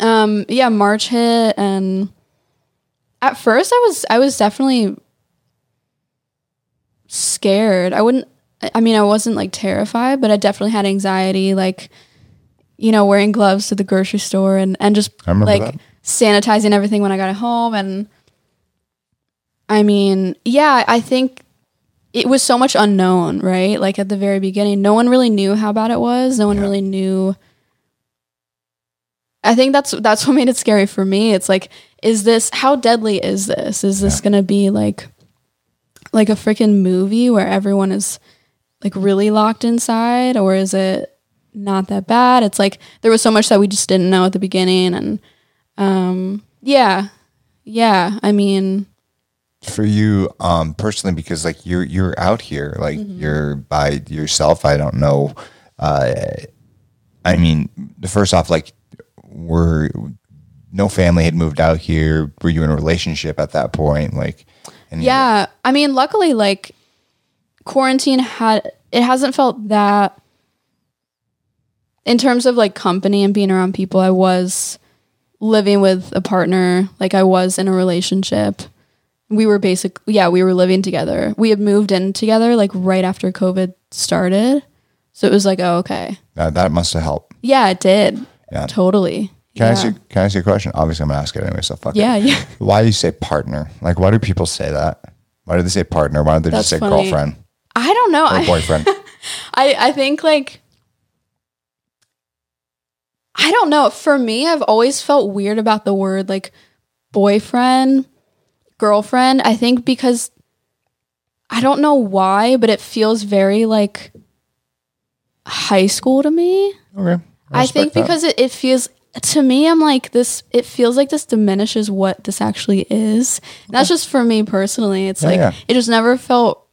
um yeah march hit and at first i was i was definitely scared. I wouldn't I- mean i wasn't like terrified but i definitely had anxiety like you know wearing gloves to the grocery store and and just like that. sanitizing everything when i got home and i mean yeah i think it was so much unknown right like at the very beginning no one really knew how bad it was no one Yeah. really knew I think that's that's what made it scary for me. It's like, is this how deadly is this? Is this gonna be like like a freaking movie where everyone is like really locked inside, or is it not that bad? It's like there was so much that we just didn't know at the beginning, and um, yeah, yeah. I mean, for you um personally because like you're you're out here like you're by yourself i don't know uh i mean the first off like were no family had moved out here were you in a relationship at that point like and Yeah, I mean, luckily, like quarantine had it hasn't felt that in terms of like company and being around people. I was living with a partner, like I was in a relationship. We were basic, yeah, we were living together. We had moved in together like right after COVID started, so it was like, oh, okay, that, that must have helped yeah, it did, Yeah. totally. can i ask you can i ask you a question obviously i'm gonna ask it anyway so fuck Yeah, it. yeah. why do you say partner like why do people say that why do they say partner why don't they just say funny. girlfriend I don't know. or boyfriend I I think like I don't know. For me, I've always felt weird about the word like boyfriend, girlfriend. I think because I don't know why, but it feels very like high school to me. okay I think that. because it, it feels to me, I'm like this. It feels like this diminishes what this actually is. That's just for me personally. It's Yeah, like yeah. it just never felt.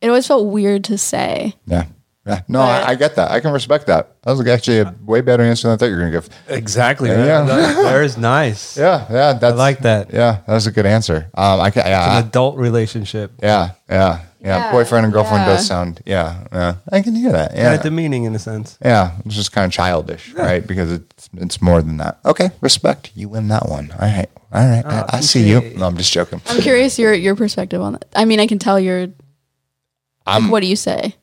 It always felt weird to say. Yeah. Yeah. No, But- I, I get that. I can respect that. That was actually a way better answer than I thought you were going to give. Exactly. Yeah. That, that is nice. Yeah. Yeah. That's, I like that. Yeah. That was a good answer. Um, I can, An yeah. adult relationship. Yeah. Yeah. Yeah. Yeah, Boyfriend and girlfriend yeah. does sound, yeah. Yeah. I can hear that. Yeah. Yeah. demeaning in a sense. Yeah. It's just kind of childish, right? Because it's, it's more than that. Okay. Respect. You win that one. All right. All right. I, I see you. No, I'm just joking. I'm curious your your perspective on that. I mean, I can tell you're. I'm, What do you say?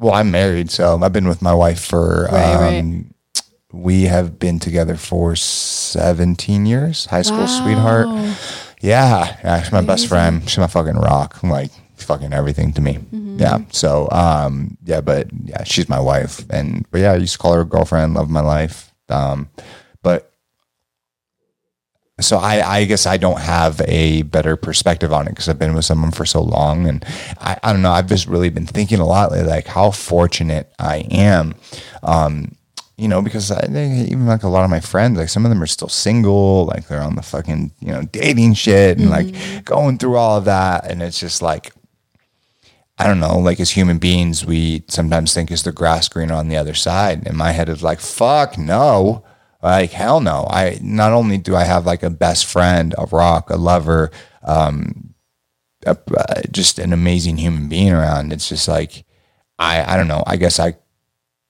Well, I'm married. So I've been with my wife for, Right, right. um, we have been together for 17 years, high school sweetheart. Yeah, yeah, she's my best friend. She's my fucking rock. I'm Like fucking everything to me. Yeah. So um yeah, but yeah, she's my wife. And but yeah, I used to call her a girlfriend, love my life. Um but so I, I guess I don't have a better perspective on it because I've been with someone for so long, and I, I don't know. I've just really been thinking a lot lately, like how fortunate I am, um, you know, because I even like a lot of my friends, like some of them are still single, like they're on the fucking, you know, dating shit and like going through all of that. And it's just like, I don't know, like as human beings, we sometimes think is the grass green on the other side. And my head is like, fuck no. Like hell no. I not only do I have like a best friend, a rock, a lover, um, a, uh, just an amazing human being around. It's just like I I don't know. I guess I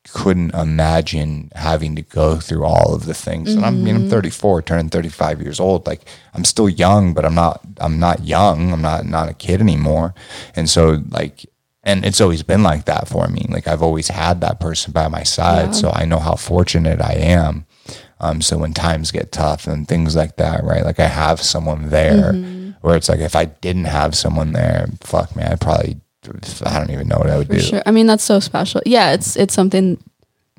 couldn't imagine having to go through all of the things. And I'm, I mean, I'm 34, turning 35 years old. Like I'm still young, but I'm not, I'm not young. I'm not, not a kid anymore. And so like, and it's always been like that for me. Like I've always had that person by my side. So I know how fortunate I am. Um, so when times get tough and things like that, right? Like I have someone there where it's like, if I didn't have someone there, fuck man, I'd probably, I don't even know what I would For do. sure. I mean, that's so special. Yeah, it's it's something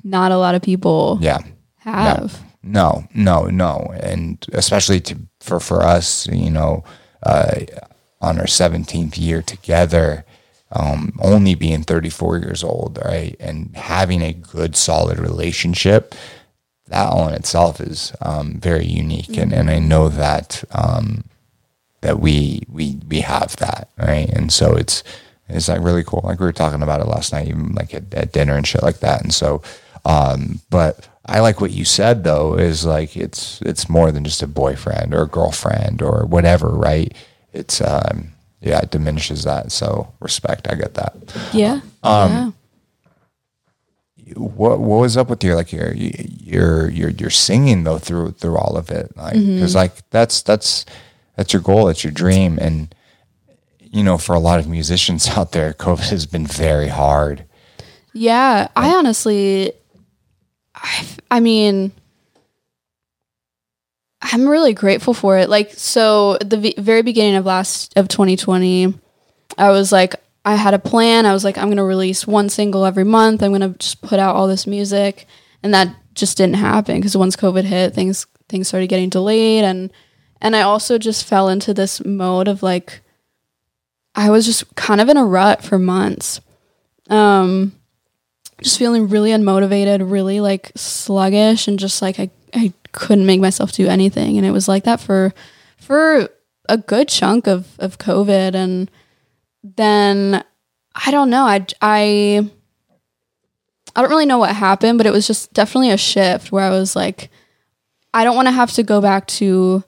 not a lot of people Yeah. have. No, no, no, and especially to for for us, you know, uh, on our seventeenth year together, um, only being thirty four years old, right, and having a good, solid relationship, that all in itself is um, very unique, and and I know that um, that we we we have that, right, and so it's it's like really cool. Like we were talking about it last night, even like at, at dinner and shit like that, and so, um, but. I like what you said though is like it's it's more than just a boyfriend or a girlfriend or whatever, right? It's um yeah, it diminishes that. So respect, I get that. Yeah. Um, What what was up with your like your your your your singing though through through all of it? Like cuz mm-hmm. like that's that's that's your goal, that's your dream and you know, for a lot of musicians out there, COVID has been very hard. Yeah, I honestly, I, I mean, I'm really grateful for it. Like, so at the v- very beginning of last of 2020, I was like, I had a plan. I was like, I'm gonna release one single every month. I'm gonna just put out all this music, and that just didn't happen because once COVID hit, things things started getting delayed, and and I also just fell into this mode of like, I was just kind of in a rut for months. Um, just feeling really unmotivated, really like sluggish, and just like I, I couldn't make myself do anything. And it was like that for for a good chunk of of COVID. And then I don't know. I I I don't really know what happened, but it was just definitely a shift where I was like, I don't want to have to go back to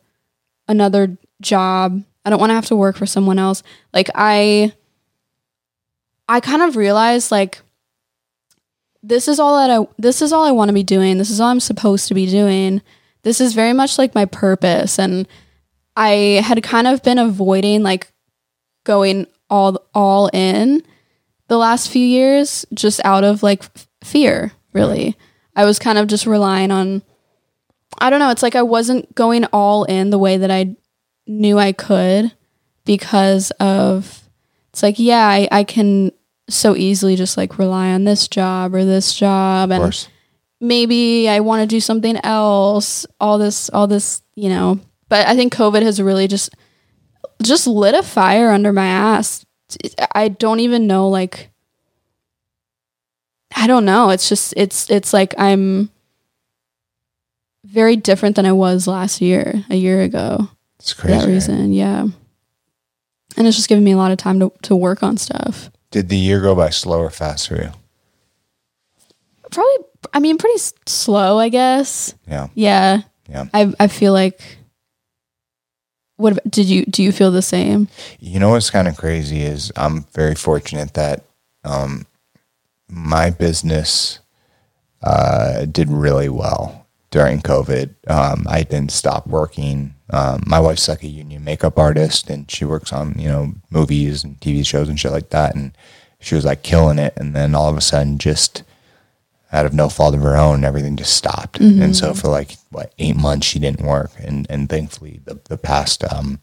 another job. I don't want to have to work for someone else. Like I I kind of realized like this is all that I this is all I want to be doing. This is all I'm supposed to be doing. This is very much like my purpose and I had kind of been avoiding like going all all in the last few years just out of like f- fear, really. I was kind of just relying on I don't know, it's like I wasn't going all in the way that I knew I could because of it's like yeah, I, I can so easily just like rely on this job or this job and maybe I want to do something else, all this all this, you know. But I think COVID has really just just lit a fire under my ass. I don't even know like I don't know. It's just it's it's like I'm very different than I was last year, a year ago. It's For that crazy. reason, yeah. And it's just giving me a lot of time to, to work on stuff. Did the year go by slow or fast for you? Probably, I mean, pretty s- slow, I guess. Yeah. Yeah. Yeah. I I feel like. What did you do? You feel the same? You know what's kind of crazy is I'm very fortunate that um, my business uh, did really well during COVID. Um, I didn't stop working. Um, my wife's like a union makeup artist, and she works on you know movies and TV shows and shit like that. And she was like killing it, and then all of a sudden, just out of no fault of her own, everything just stopped. And so for like what eight months, she didn't work, and and thankfully the the past um,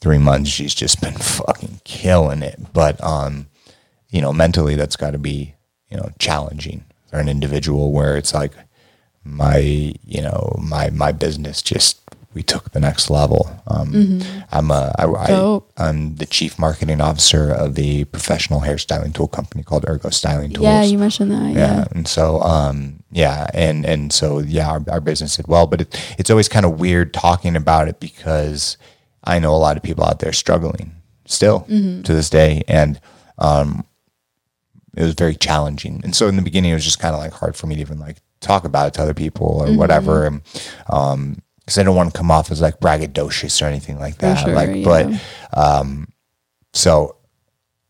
three months, she's just been fucking killing it. But um, you know, mentally, that's got to be you know challenging for an individual where it's like my you know my my business just we took the next level. Um, I'm a, I, I. I'm the chief marketing officer of the professional hairstyling tool company called Ergo Styling Tools Yeah, you mentioned that. yeah. Yeah. And so, um, yeah, and and so yeah, our, our business did well, but it, it's always kind of weird talking about it because I know a lot of people out there struggling still to this day, and um, it was very challenging. And so in the beginning, it was just kind of like hard for me to even like talk about it to other people or whatever, and um, because I don't want to come off as like braggadocious or anything like that. sure, like, yeah. but um, so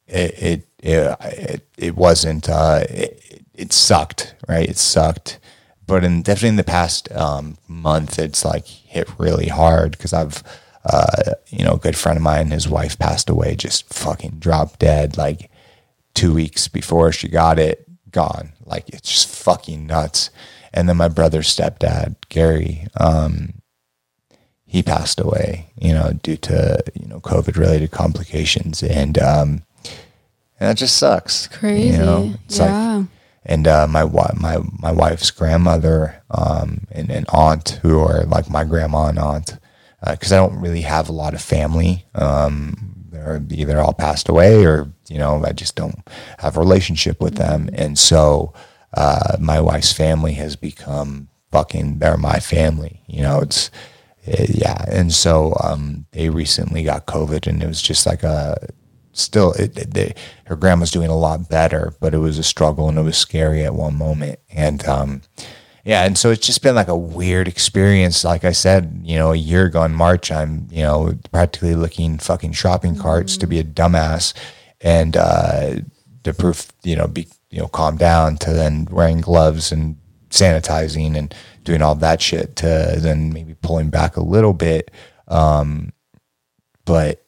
it it it it, it wasn't uh it, it sucked right it sucked but in definitely in the past um month it's like hit really hard because i've uh you know a good friend of mine his wife passed away just fucking dropped dead like two weeks before she got it gone like it's just fucking nuts and then my brother's stepdad gary um he passed away, you know, due to you know COVID related complications, and um, and that just sucks. Crazy. You know, it's yeah. like, and uh, my my my wife's grandmother um, and, and aunt, who are like my grandma and aunt, because I don't really have a lot of family. Um, they're either all passed away, or you know, I just don't have a relationship with them, and so uh, my wife's family has become fucking. They're my family. You know, it's uh, yeah, and so um, they recently got COVID, and it was just like a still. It, it, they, her grandma's doing a lot better, but it was a struggle and it was scary at one moment, and um, yeah, and so it's just been like a weird experience. Like I said, you know, a year ago in March, I'm you know practically looking fucking shopping carts to be a dumbass, and uh, to proof you know be you know calm down to then wearing gloves and sanitizing and doing all that shit to then maybe pulling back a little bit um but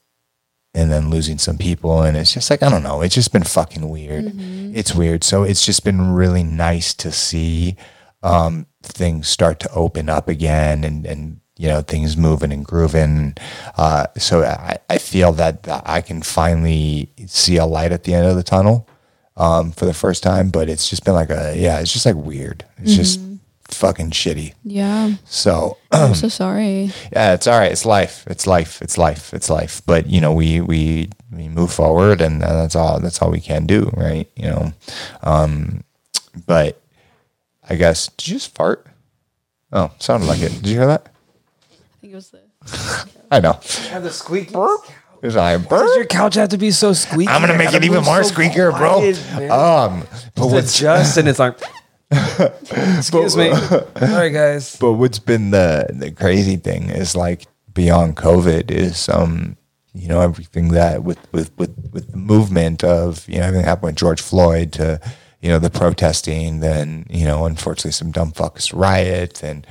and then losing some people. And it's just like i don't know. It's just been fucking weird. It's weird. So it's just been really nice to see um things start to open up again and and you know things moving and grooving. Uh so i i feel that, that i can finally see a light at the end of the tunnel um for the first time but it's just been like a yeah it's just like weird. It's just fucking shitty Yeah. so I'm so sorry. yeah, it's all right. It's life. It's life. It's life. It's life. But you know, we we we move forward, and that's all. That's all we can do, right? You know, um, but I guess did you just fart? Oh, sounded like it. Did you hear that? I think it was the. I know. Have the squeaky. It was like, Does your couch have to be so squeaky? I'm gonna make it even more squeakier, bro. Um, but It's what's adjust and it's like. Excuse me. Sorry, guys. but what's been the the crazy thing is like beyond COVID is um you know everything that with with with with the movement of you know everything that happened with George Floyd to you know the protesting then you know unfortunately some dumb fuckers riot and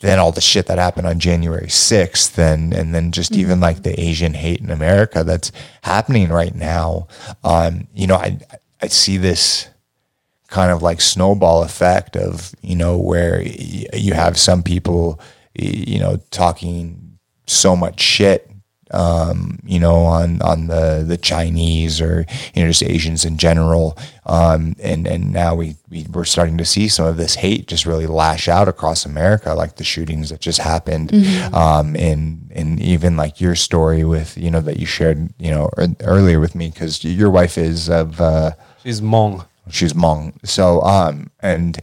then all the shit that happened on January 6th and and then just even like the Asian hate in America that's happening right now um you know I I see this kind of like snowball effect of you know where y- you have some people y- you know talking so much shit um you know on on the the chinese or you know just asians in general um and and now we, we we're starting to see some of this hate just really lash out across america like the shootings that just happened um and and even like your story with you know that you shared you know ear- earlier with me because your wife is of uh She's Hmong. She's Hmong. So um and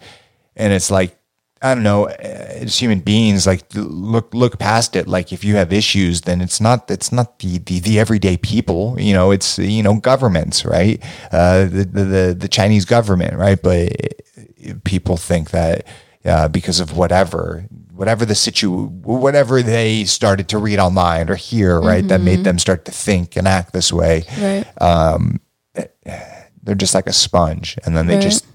and it's like I don't know, as human beings, like look look past it. Like if you have issues, then it's not it's not the the, the everyday people. You know, it's you know governments, right? Uh, the, the the Chinese government, right? But people think that uh, because of whatever whatever the situ whatever they started to read online or hear, right, that made them start to think and act this way Right. They're just like a sponge and then they Right. just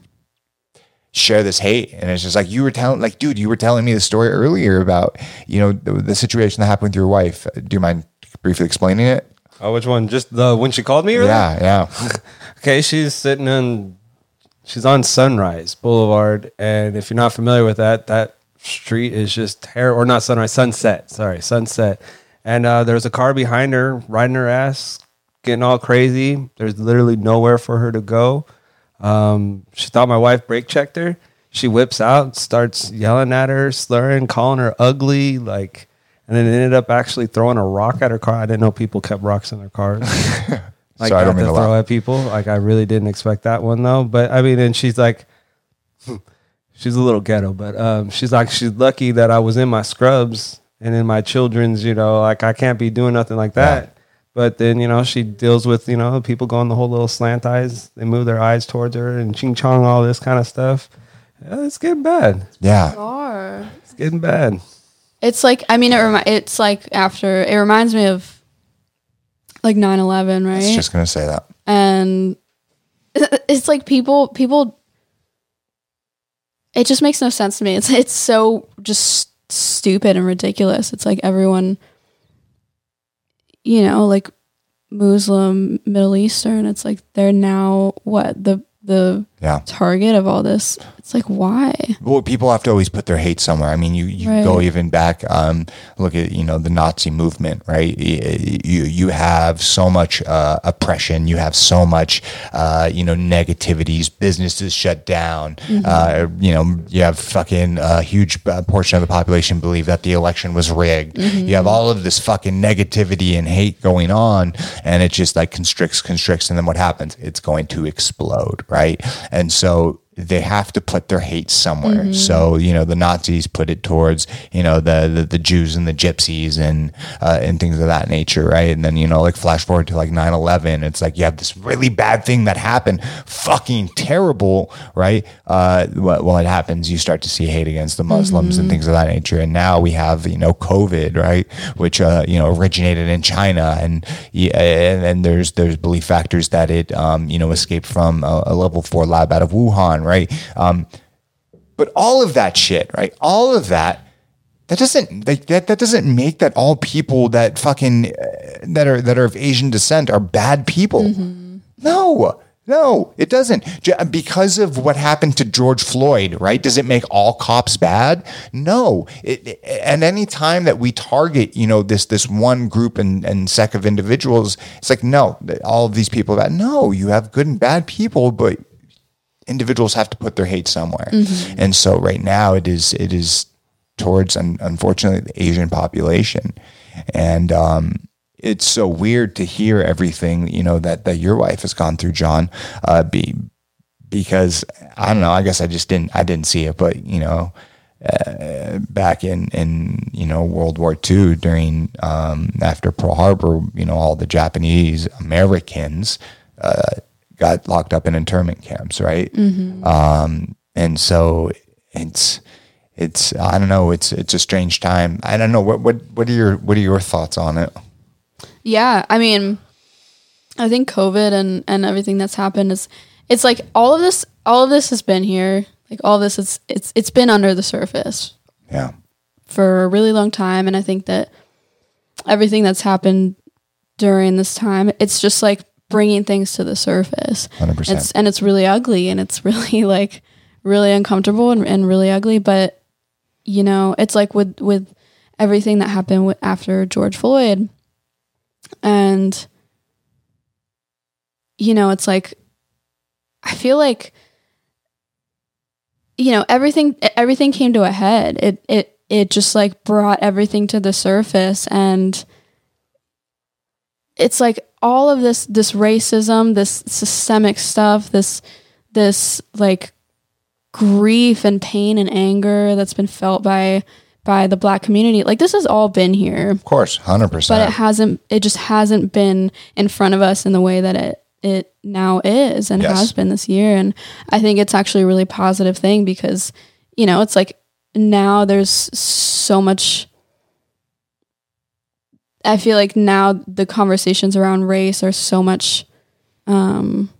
share this hate and it's just like you were telling like dude you were telling me the story earlier about you know the, the situation that happened with your wife do you mind briefly explaining it Oh, which one? Just the when she called me earlier? yeah yeah Okay, she's sitting in she's on Sunrise Boulevard, and if you're not familiar with that, that street is just terrible. Or not Sunrise, Sunset. Sorry, Sunset. And uh, there's a car behind her, riding her ass, getting all crazy. There's literally nowhere for her to go. Um, she thought my wife brake checked her. She whips out, starts yelling at her, slurring, calling her ugly, like, and then ended up actually throwing a rock at her car. I didn't know people kept rocks in their cars. like Sorry, I don't mean to throw laugh. at people. Like I really didn't expect that one though. But I mean, and she's like, she's a little ghetto, but um, she's like she's lucky that I was in my scrubs and in my children's. You know, like I can't be doing nothing like that. But then you know she deals with you know people going the whole little slant eyes. They move their eyes towards her and ching chong all this kind of stuff. Yeah, it's getting bad. Yeah. Are. It's getting bad. It's like I mean it remi- it's like after it reminds me of like 9/11, right? I right? was just gonna say that. and it's like people people it just makes no sense to me. It's it's so just stupid and ridiculous. It's like everyone you know, like Muslim, Middle Eastern, it's like they're now what the the Yeah. target of all this. It's like why? Well, people have to always put their hate somewhere. I mean, you, you Right. go even back, um, look at, you know, the Nazi movement, right? You, you have so much uh, oppression. You have so much, uh, you know, negativities, businesses shut down. Uh, you know, you have fucking a huge uh, portion of the population believe that the election was rigged. You have all of this fucking negativity and hate going on, and it just like constricts, constricts. And then what happens? It's going to explode, right? And so they have to put their hate somewhere. So you know the Nazis put it towards you know the the, the Jews and the Gypsies and uh, and things of that nature, right? And then you know like flash forward to like 9-11, it's like you have this really bad thing that happened, fucking terrible, right? Uh, well, it happens, you start to see hate against the Muslims and things of that nature. And now we have you know COVID, right, which uh, you know originated in China, and yeah, and, and there's there's belief factors that it um, you know escaped from a, a level four lab out of Wuhan, right? Um, but all of that shit, right? All of that, that doesn't like, that that doesn't make that all people that fucking uh, that are that are of Asian descent are bad people. No. No, it doesn't. Because of what happened to George Floyd, right? Does it make all cops bad? No. It, it- and any time that we target, you know, this this one group and, and sect of individuals, it's like, no, all of these people are bad. No, you have good and bad people, but individuals have to put their hate somewhere. And so right now it is it is towards un- unfortunately the Asian population. And um it's so weird to hear everything, you know, that that your wife has gone through, John, uh be because I don't know, I guess I just didn't I didn't see it, but you know, uh, back in in you know World War II during um, after Pearl Harbor, you know all the Japanese Americans uh, got locked up in internment camps, right? Um, and so it's it's I don't know it's it's a strange time. I don't know what what what are your what are your thoughts on it? Yeah, I mean, I think COVID and and everything that's happened is it's like all of this all of this has been here. Like all this is it's it's been under the surface Yeah, for a really long time and I think that everything that's happened during this time it's just like bringing things to the surface. 100%. It's and it's really ugly and it's really like really uncomfortable and, and really ugly but you know, it's like with with everything that happened with, after George Floyd and you know it's like i feel like you know everything everything came to a head it it it just like brought everything to the surface and it's like all of this this racism this systemic stuff this this like grief and pain and anger that's been felt by by the black community like this has all been here of course, 100%. but it hasn't it just hasn't been in front of us in the way that it it now is and Yes. has been this year and i think it's actually a really positive thing because you know it's like now there's so much i feel like now the conversations around race are so much um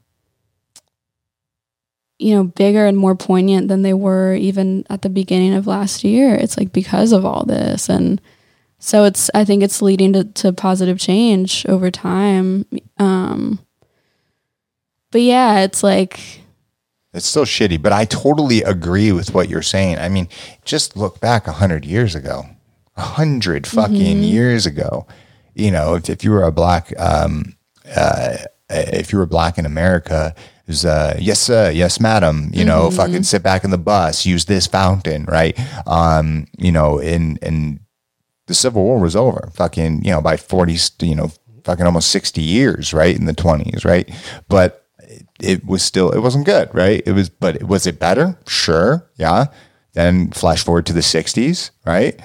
you know bigger and more poignant than they were even at the beginning of last year it's like because of all this and so it's I think it's leading to, to positive change over time. Um but yeah, it's like It's still shitty, but I totally agree with what you're saying. I mean, just look back a hundred years ago, hundred fucking years ago. You know, if, if you were a black, um, uh, if you were black in America, it was uh, yes sir, yes madam. You know, fucking sit back in the bus, use this fountain, right? Um, you know, in in the Civil War was over. Fucking, you know, by 40, you know, fucking almost 60 years, right? In the 20s, right? But it was still it wasn't good, right? It was, but was it better? Sure, yeah. Then flash forward to the '60s, right?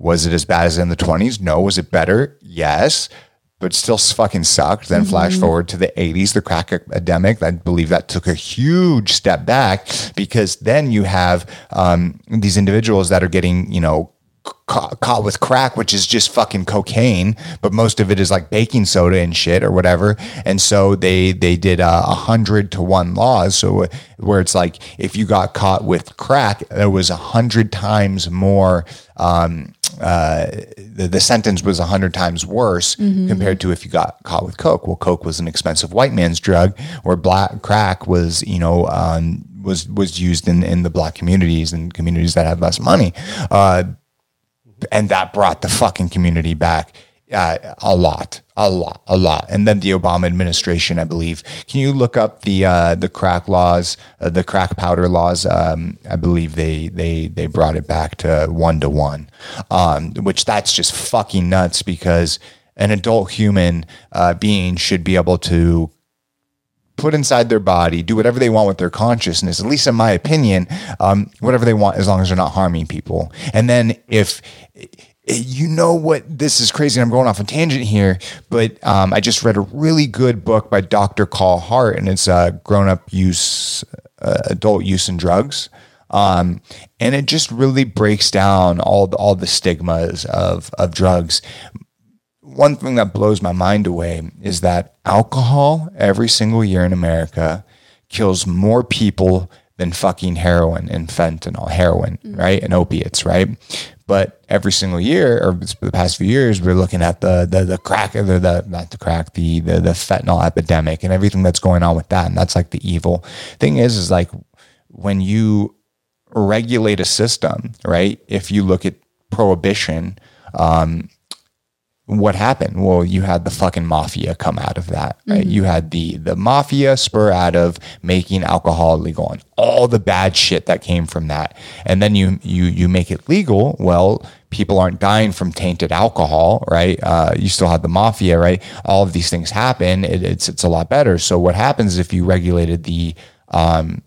Was it as bad as in the 20s? No. Was it better? Yes. But still fucking sucked. Then flash forward to the 80s, the crack epidemic. I believe that took a huge step back because then you have um, these individuals that are getting, you know, ca- caught with crack, which is just fucking cocaine, but most of it is like baking soda and shit or whatever. And so they they did a hundred to one laws. So uh, where it's like if you got caught with crack, there was a hundred times more. Um, uh, the, the sentence was a hundred times worse compared to if you got caught with coke. Well, coke was an expensive white man's drug, where black crack was, you know, um, was was used in in the black communities and communities that had less money. Uh, and that brought the fucking community back uh, a lot, a lot, a lot. And then the Obama administration, I believe. Can you look up the uh, the crack laws, uh, the crack powder laws? Um, I believe they they they brought it back to one to one, um, which that's just fucking nuts because an adult human uh, being should be able to put inside their body, do whatever they want with their consciousness, at least in my opinion, um, whatever they want, as long as they're not harming people. And then if you know what, this is crazy. I'm going off a tangent here, but um, I just read a really good book by Dr. Carl Hart, and it's uh, grown up use, uh, adult use and drugs. Um, and it just really breaks down all the, all the stigmas of, of drugs one thing that blows my mind away is that alcohol every single year in America kills more people than fucking heroin and fentanyl, heroin, right? And opiates, right? But every single year, or the past few years, we're looking at the the the crack, the, the not the crack, the, the the fentanyl epidemic and everything that's going on with that. And that's like the evil thing is, is like when you regulate a system, right? If you look at prohibition, um, what happened? Well, you had the fucking mafia come out of that, right? You had the the mafia spur out of making alcohol legal and all the bad shit that came from that. And then you you you make it legal. Well, people aren't dying from tainted alcohol, right? Uh, you still have the mafia, right? All of these things happen. It, it's it's a lot better. So what happens if you regulated the um,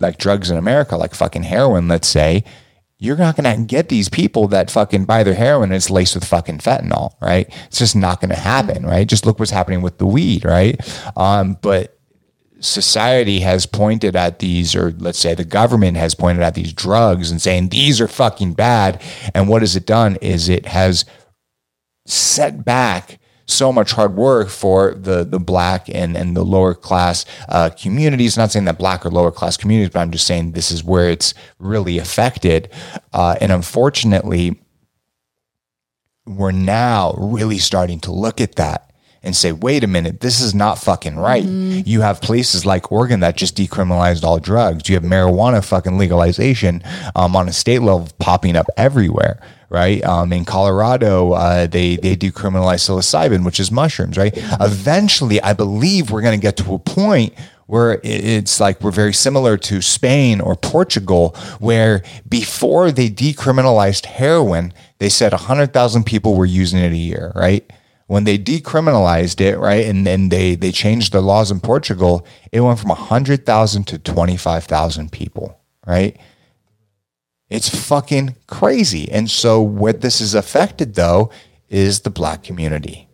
like drugs in America, like fucking heroin, let's say, you're not going to get these people that fucking buy their heroin and it's laced with fucking fentanyl, right? It's just not going to happen, right? Just look what's happening with the weed, right? Um, but society has pointed at these, or let's say the government has pointed at these drugs and saying these are fucking bad. And what has it done is it has set back so much hard work for the the black and and the lower class uh, communities. Not saying that black or lower class communities, but I'm just saying this is where it's really affected. Uh, and unfortunately, we're now really starting to look at that and say, wait a minute, this is not fucking right. You have places like Oregon that just decriminalized all drugs. You have marijuana fucking legalization um, on a state level popping up everywhere. Right um, in Colorado, uh, they they decriminalize psilocybin, which is mushrooms. Right. Eventually, I believe we're going to get to a point where it's like we're very similar to Spain or Portugal, where before they decriminalized heroin, they said 100,000 people were using it a year, right? When they decriminalized it, right, and then they, they changed the laws in Portugal, it went from 100,000 to 25,000 people, right? It's fucking crazy. And so, what this has affected, though, is the black community.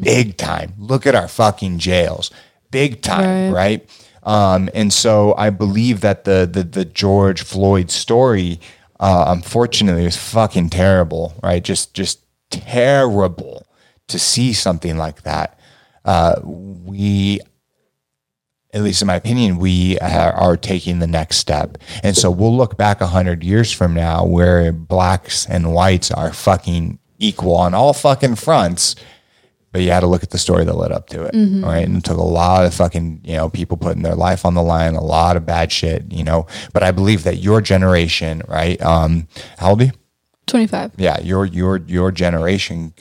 Big time. Look at our fucking jails. Big time, right? Um, and so, I believe that the, the, the George Floyd story, uh, unfortunately, is fucking terrible, right? Just, just terrible to see something like that. Uh, we at least in my opinion, we are taking the next step. And so we'll look back a hundred years from now where blacks and whites are fucking equal on all fucking fronts. But you had to look at the story that led up to it. right? And it took a lot of fucking, you know, people putting their life on the line, a lot of bad shit, you know. But I believe that your generation, right? Um, how old are you? 25. yeah, your your your generation,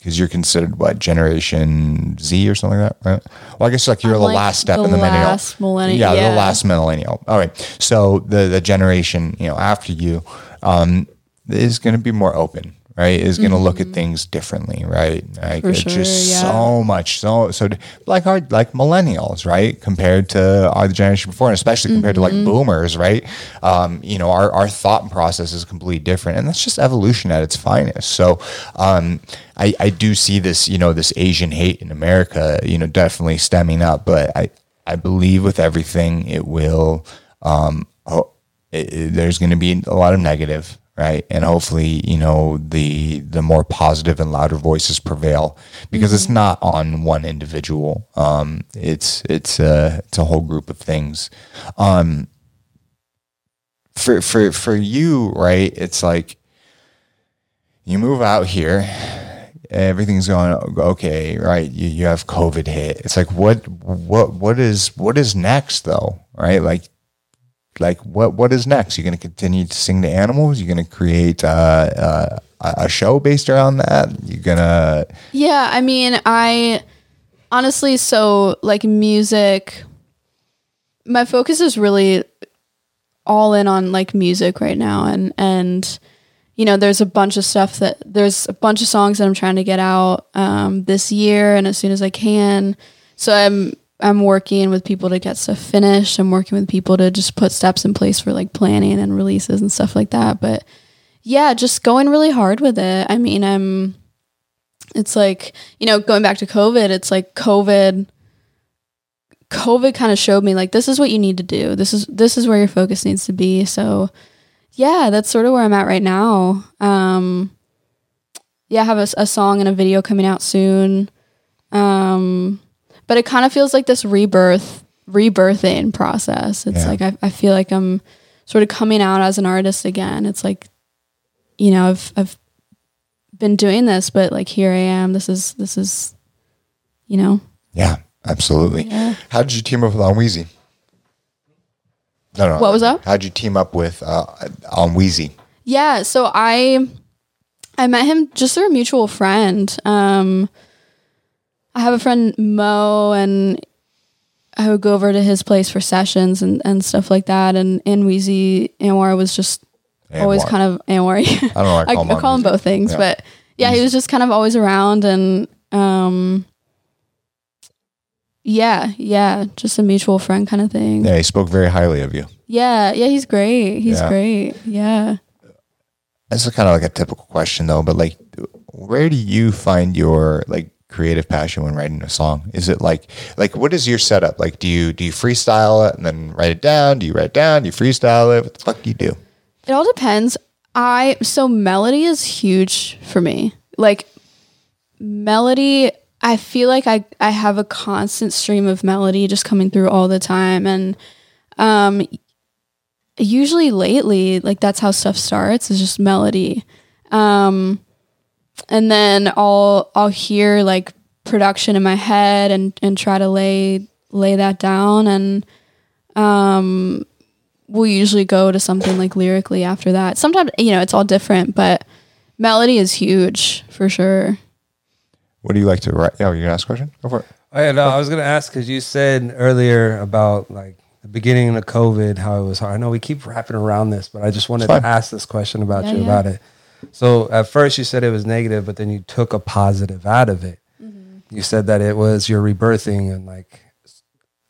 because you're considered what Generation Z or something like that, right? Well, I guess like you're I'm the like last step the in the millennial. last millennial- Yeah, yeah. the last millennial. All right, so the the generation you know after you um, is going to be more open, right, is going to look at things differently, right? Like For it's sure, just yeah. so much, so so like our like millennials, right, compared to our generation before, and especially compared to like boomers, right? Um, you know, our our thought process is completely different, and that's just evolution at its finest. So, um, I I do see this, you know, this Asian hate in America, you know, definitely stemming up, but I I believe with everything it will. Um, ho- it, it- there's going to be a lot of negative, right? And hopefully, you know, the the more positive and louder voices prevail because it's not on one individual. Um, it's it's a it's a whole group of things. Um, for for for you, right? It's like you move out here everything's going okay right you, you have covid hit it's like what what what is what is next though right like like what what is next? You're going to continue to sing to animals? You're going to create uh, uh, a show based around that? You're to Yeah, I mean, I honestly, so like music, my focus is really all in on like music right now, and and you know, there's a bunch of stuff that there's a bunch of songs that I'm trying to get out um, this year, and as soon as I can. So I'm I'm working with people to get stuff finished. I'm working with people to just put steps in place for like planning and releases and stuff like that. But yeah, just going really hard with it. I mean, I'm it's like you know going back to covid it's like covid covid kind of showed me like this is what you need to do this is this is where your focus needs to be so yeah that's sort of where i'm at right now um yeah i have a song and a video coming out soon um but it kind of feels like this rebirth rebirthing process it's Yeah. like I, I feel like i'm sort of coming out as an artist again it's like you know i've i've been doing this, but like here I am. This is this is, you know, yeah absolutely Yeah. how did you team up with on Wheezy? no no What was that? how'd you team up with uh, on Wheezy? yeah. So I I met him just through a mutual friend. Um, I have a friend Mo, and I would go over to his place for sessions and and stuff like that. And and Wheezy Anwar was just always kind of Anwar. I don't know I I, call him I call him both things, Yeah. but yeah, he was just kind of always around and um yeah, yeah, just a mutual friend kind of thing. yeah he spoke very highly of you Yeah, yeah, he's great. He's Yeah. great. Yeah. This is kind of like a typical question though, but like, where do you find your like creative passion when writing a song? Is it like, like what is your setup? Like, do you do you freestyle it and then write it down? Do you write it down? Do you freestyle it? What the fuck do you do? It all depends. I so melody is huge for me. Like melody, I feel like I I have a constant stream of melody just coming through all the time and um usually lately like that's how stuff starts is just melody. Um and then I'll I'll hear like production in my head and and try to lay lay that down and um we'll usually go to something like lyrically after that. Sometimes you know it's all different, but melody is huge for sure. What do you like to write? Oh, you're gonna ask a question? Go for it. Oh, yeah, no, I was gonna ask because you said earlier about like the beginning of COVID, how it was hard. I know we keep wrapping around this, but I just wanted to ask this question about Yeah, you yeah. about it. So at first you said it was negative, but then you took a positive out of it. Mm-hmm. You said that it was your rebirthing and like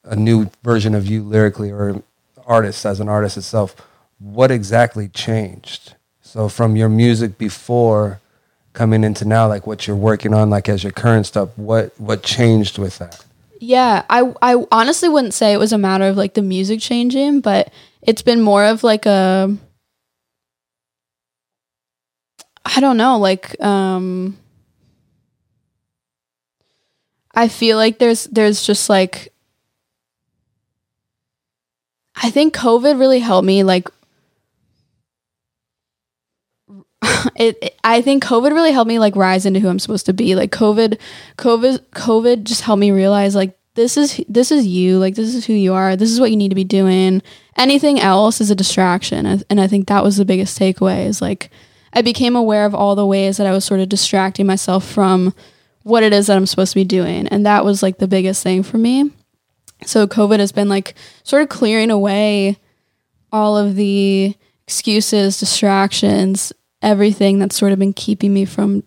a new version of you lyrically or artist as an artist itself. What exactly changed? So from your music before coming into now, like what you're working on, like as your current stuff, what what changed with that? Yeah, I I honestly wouldn't say it was a matter of like the music changing, but it's been more of like a I don't know, like um I feel like there's there's just like I think COVID really helped me like it, it- I think COVID really helped me like rise into who I'm supposed to be. Like COVID COVID COVID just helped me realize like this is this is you, like this is who you are. This is what you need to be doing. Anything else is a distraction. And- And I think that was the biggest takeaway is like I became aware of all the ways that I was sort of distracting myself from what it is that I'm supposed to be doing. And that was like the biggest thing for me. So COVID has been like sort of clearing away all of the excuses, distractions, everything that's sort of been keeping me from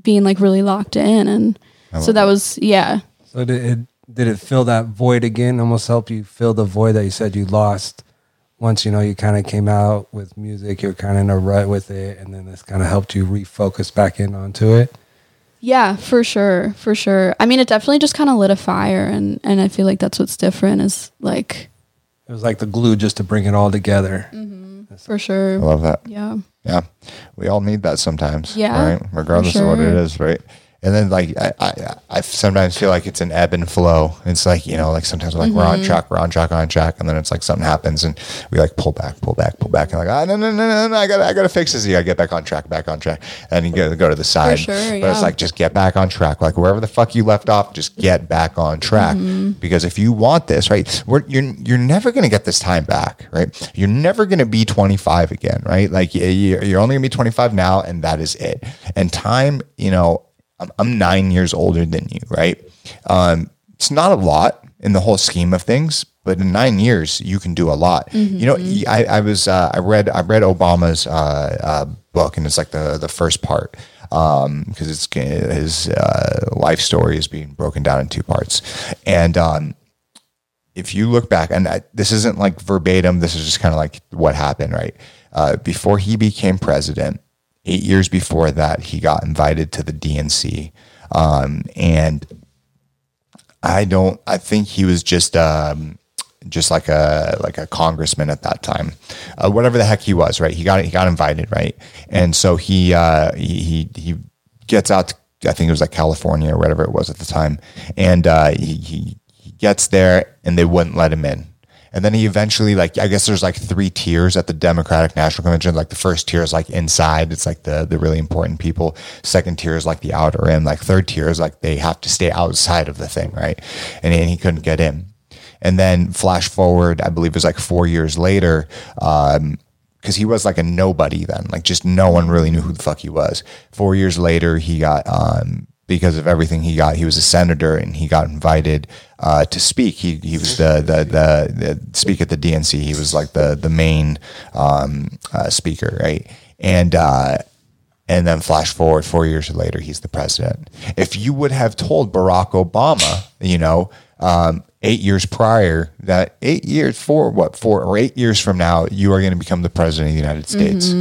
being like really locked in and so that was yeah So did it did it fill that void again? Almost help you fill the void that you said you lost. Once you know you kind of came out with music, you're kind of in a rut with it, and then this kind of helped you refocus back in onto it. yeah for sure for sure i mean it definitely just kind of lit a fire and and i feel like that's what's different is like It was like the glue just to bring it all together. Mm-hmm. for sure I love that. yeah Yeah, we all need that sometimes. Yeah, right. Regardless for of what it is, right. And then like I, I, I sometimes feel like it's an ebb and flow. It's like you know, like sometimes we're like we're Mm-hmm. on track, we're on track, on track, and then it's like something happens and we like pull back, pull back, pull back, and like ah no no no no, no I got I got to fix this. You got to get back on track, back on track, and you go to the side. sure, but yeah. it's like just get back on track. Like wherever the fuck you left off, just get back on track. Mm-hmm. Because if you want this, right, we're, you're you're never gonna get this time back, right? You're never gonna be 25 again, right? Like you're only gonna be 25 now, and that is it. And time, you know, I'm, nine years older than you, right? Um, it's not a lot in the whole scheme of things, but in nine years you can do a lot. You know, I, I was uh, I read I read Obama's uh, uh, book, and it's like the the first part because it's his uh, life story is being broken down in two parts, and um, if you look back, and I, this isn't like verbatim, this is just kind of like what happened, right? Uh, before he became president, eight years before that, he got invited to the DNC. Um, and I don't, I think he was just, um, just like a like a congressman at that time, uh, whatever the heck he was, right? He got he got invited, right? And so he uh, he he gets out. To, I think it was like California or whatever it was at the time, and uh, he, he he gets there, and they wouldn't let him in. And then he eventually, like, I guess there's like three tiers at the Democratic National Convention. Like the first tier is like inside, it's like the the really important people. Second tier is like the outer rim. Like third tier is like they have to stay outside of the thing, right? And, and he couldn't get in. And then flash forward, I believe it was like four years later, um, because he was like a nobody then, like just no one really knew who the fuck he was. Four years later, he got um, because of everything he got, he was a senator and he got invited uh, to speak. He he was the the, the the speak at the DNC. He was like the the main um, uh, speaker, right? And uh, and then flash forward four years later, he's the president. If you would have told Barack Obama, you know, um, eight years prior, that eight years, four, what, four or eight years from now, you are going to become the president of the United States.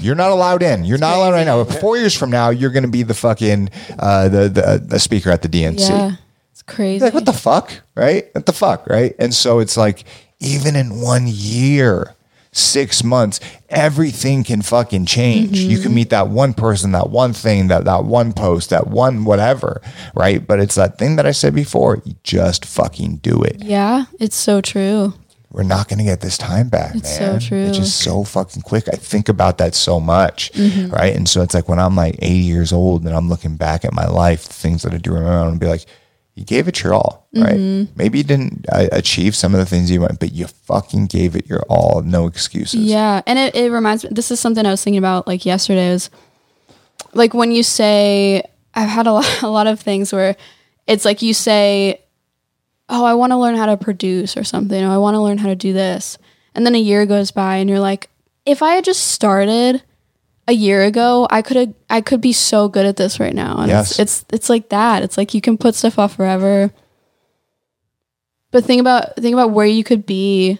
You're not allowed in. You're not allowed right now. But four years from now, you're going to be the fucking uh, the, the the speaker at the DNC. yeah it's crazy Like, what the fuck? Right? What the fuck? Right? And so it's like, even in one year, six months, everything can fucking change. You can meet that one person, that one thing, that, that one post, that one whatever. Right? But it's that thing that I said before. You just fucking do it. yeah it's so true We're not going to get this time back, man. It's so true. It's just so fucking quick. I think about that so much, Mm-hmm. right? And so it's like when I'm like 80 years old and I'm looking back at my life, the things that I do remember, I'm gonna be like, you gave it your all, right? Mm-hmm. Maybe you didn't uh, achieve some of the things you want, but you fucking gave it your all. No excuses. Yeah, and it, it reminds me. This is something I was thinking about like yesterday. Is like when you say I've had a lot, a lot of things where it's like you say, "Oh, I want to learn how to produce or something. Or I want to learn how to do this," and then a year goes by, and you're like, "If I had just started." A year ago, I could have, I could be so good at this right now. And Yes. it's, it's, it's like that. It's like you can put stuff off forever. But think about, think about where you could be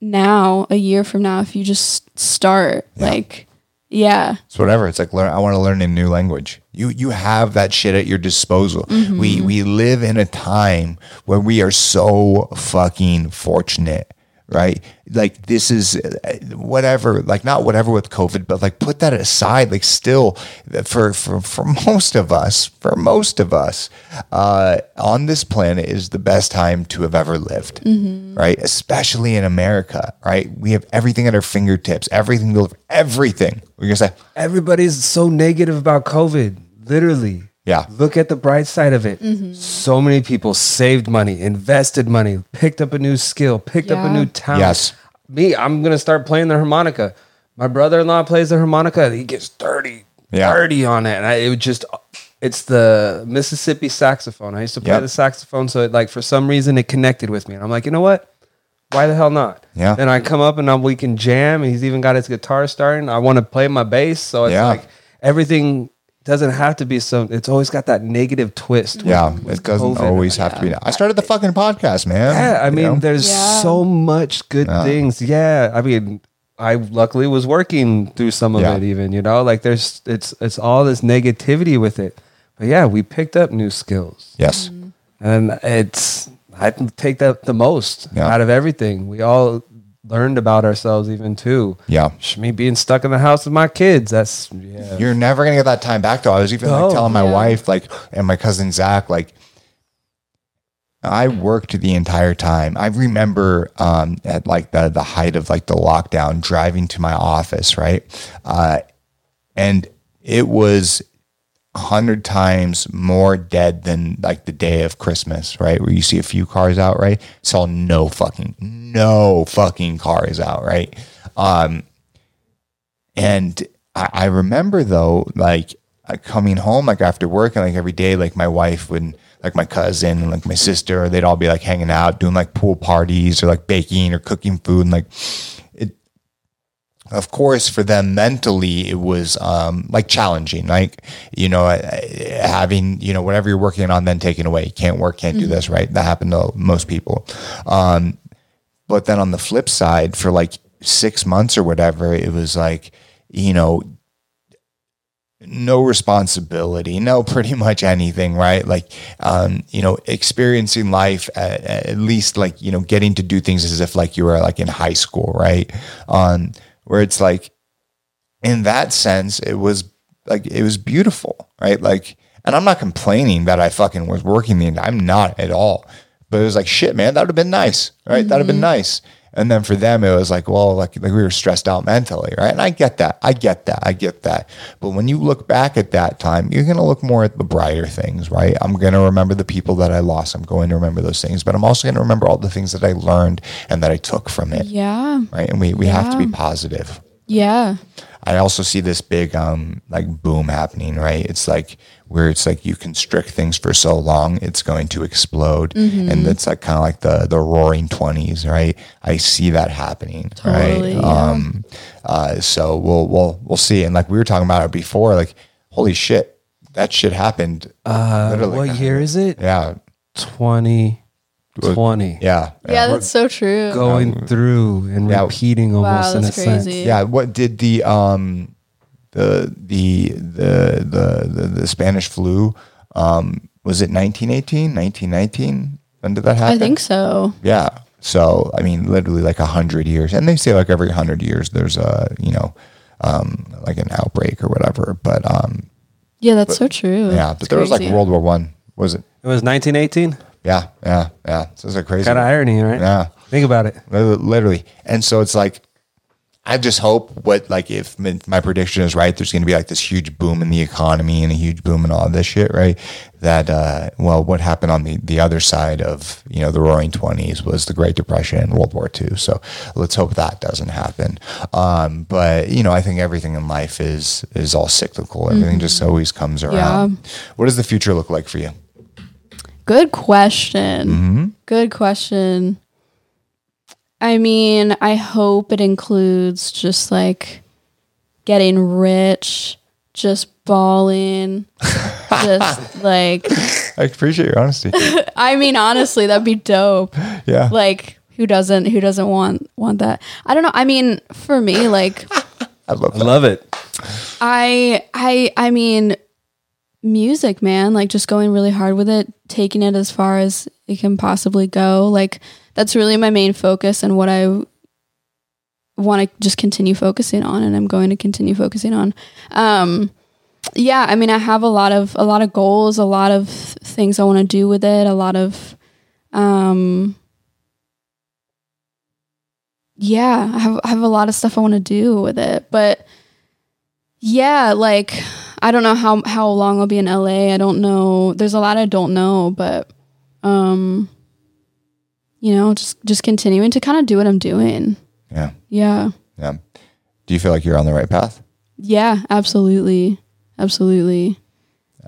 now a year from now if you just start like yeah It's whatever. It's like learn. I want to learn a new language. You you have that shit at your disposal. Mm-hmm. We we live in a time where we are so fucking fortunate, right? Like this is uh, whatever. Like not whatever with COVID, but like put that aside. Like still, for for for most of us, for most of us, uh, on this planet is the best time to have ever lived, right? Especially in America, right? We have everything at our fingertips. Everything, everything. We're gonna say. Everybody's so negative about COVID. Literally. Yeah. Look at the bright side of it. Mm-hmm. So many people saved money, invested money, picked up a new skill, picked up a new talent. Yes. Me, I'm gonna start playing the harmonica. My brother-in-law plays the harmonica. He gets dirty, Yeah. dirty on it, and I, it would just. It's the Mississippi saxophone. I used to play Yep. the saxophone, so it, like for some reason it connected with me, and I'm like, you know what? why the hell not? Yeah. And I come up and I'm, we can jam. And he's even got his guitar starting. I want to play my bass. So it's Yeah. like everything doesn't have to be some, it's always got that negative twist. Yeah, with- with it doesn't COVID. always have to be. I started the fucking podcast, man. Yeah, I you mean, know? there's Yeah. so much good things. Yeah, I mean, I luckily was working through some of Yeah. it. Even you know, like there's it's it's all this negativity with it. But yeah, we picked up new skills, yes, and it's I take that the most Yeah. out of everything. We all learned about ourselves, even too. yeah. Me being stuck in the house with my kids. That's yeah. You're never gonna get that time back, though. I was even like telling my Yeah. wife, like, and my cousin Zach, like, I worked the entire time. I remember um, at like the the height of like the lockdown, driving to my office, right, uh, and it was a hundred times more dead than like the day of Christmas, right? Where you see a few cars out, right? Saw no fucking no fucking cars out, right? Um, and I, I remember though, like coming home, like after work, and like every day, like my wife would, like my cousin and like my sister, they'd all be like hanging out, doing like pool parties or like baking or cooking food, and like. Of course, for them mentally, it was um, like challenging, like you know, uh, having you know whatever you're working on, then taken away. You can't work, can't do this, right? That happened to most people. Um, but then on the flip side, for like six months or whatever, it was like, you know, no responsibility, no pretty much anything, right? Like, um, you know, experiencing life at, at least like, you know, getting to do things as if like you were like in high school, right? Um, where it's like, in that sense, it was like, it was beautiful, right? Like, and I'm not complaining that I fucking was working the, I'm not at all. But it was like, shit, man, that would have been nice, right? That'd have been mm-hmm. nice. And then for them, it was like, well, like, like we were stressed out mentally, right? And I get that. I get that. I get that. But when you look back at that time, you're going to look more at the brighter things, right? I'm going to remember the people that I lost. I'm going to remember those things, but I'm also going to remember all the things that I learned and that I took from it, Yeah. right? And we, we have to be positive. Yeah. I also see this big um like boom happening, right? It's like where it's like you constrict things for so long, it's going to explode, and it's like kind of like the the Roaring Twenties, right? I see that happening, Totally, right? yeah. Um, uh, so we'll we'll we'll see, and like we were talking about it before, like holy shit, that shit happened. Uh, literally. what year is it? Yeah, 2020. yeah, Yeah, that's so true. Going through and Yeah. repeating Wow, almost in a that's sense. yeah. What did the um the the the the the, the Spanish flu um was it 1918 1919 when did that happen I think so. yeah so i mean literally like a hundred years and they say like every hundred years there's a you know um like an outbreak or whatever but um Yeah, that's so true. yeah but It's there was like crazy. world war one was it It was 1918. Yeah yeah yeah. So it's like crazy Kind of irony, right? yeah. Think about it. Literally. And so it's like i just hope what like if my my prediction is right there's going to be like this huge boom in the economy and a huge boom in all this shit right? That uh well what happened on the the other side of you know the roaring 20s was the great depression and world war ii so let's hope that doesn't happen. Um but you know i think everything in life is is all cyclical. Everything just always comes around. What does the future look like for you Good question. Mm-hmm. Good question. I mean, I hope it includes just like getting rich, just balling, just like, i appreciate your honesty I mean, honestly, that'd be dope. yeah Like, who doesn't, who doesn't want, want that? I don't know. I mean, for me, like, i love I love it. I, I, I mean, music, man, like just going really hard with it, taking it as far as it can possibly go. Like that's really my main focus and what I want to just continue focusing on and I'm going to continue focusing on. Um yeah, I mean I have a lot of a lot of goals, a lot of things I want to do with it, a lot of um yeah, I have I have a lot of stuff I want to do with it, but yeah, like I don't know how how long I'll be in LA. I don't know. There's a lot I don't know, but um you know, just just continuing to kind of do what I'm doing. yeah Yeah. yeah do you feel like you're on the right path Yeah, absolutely. Absolutely.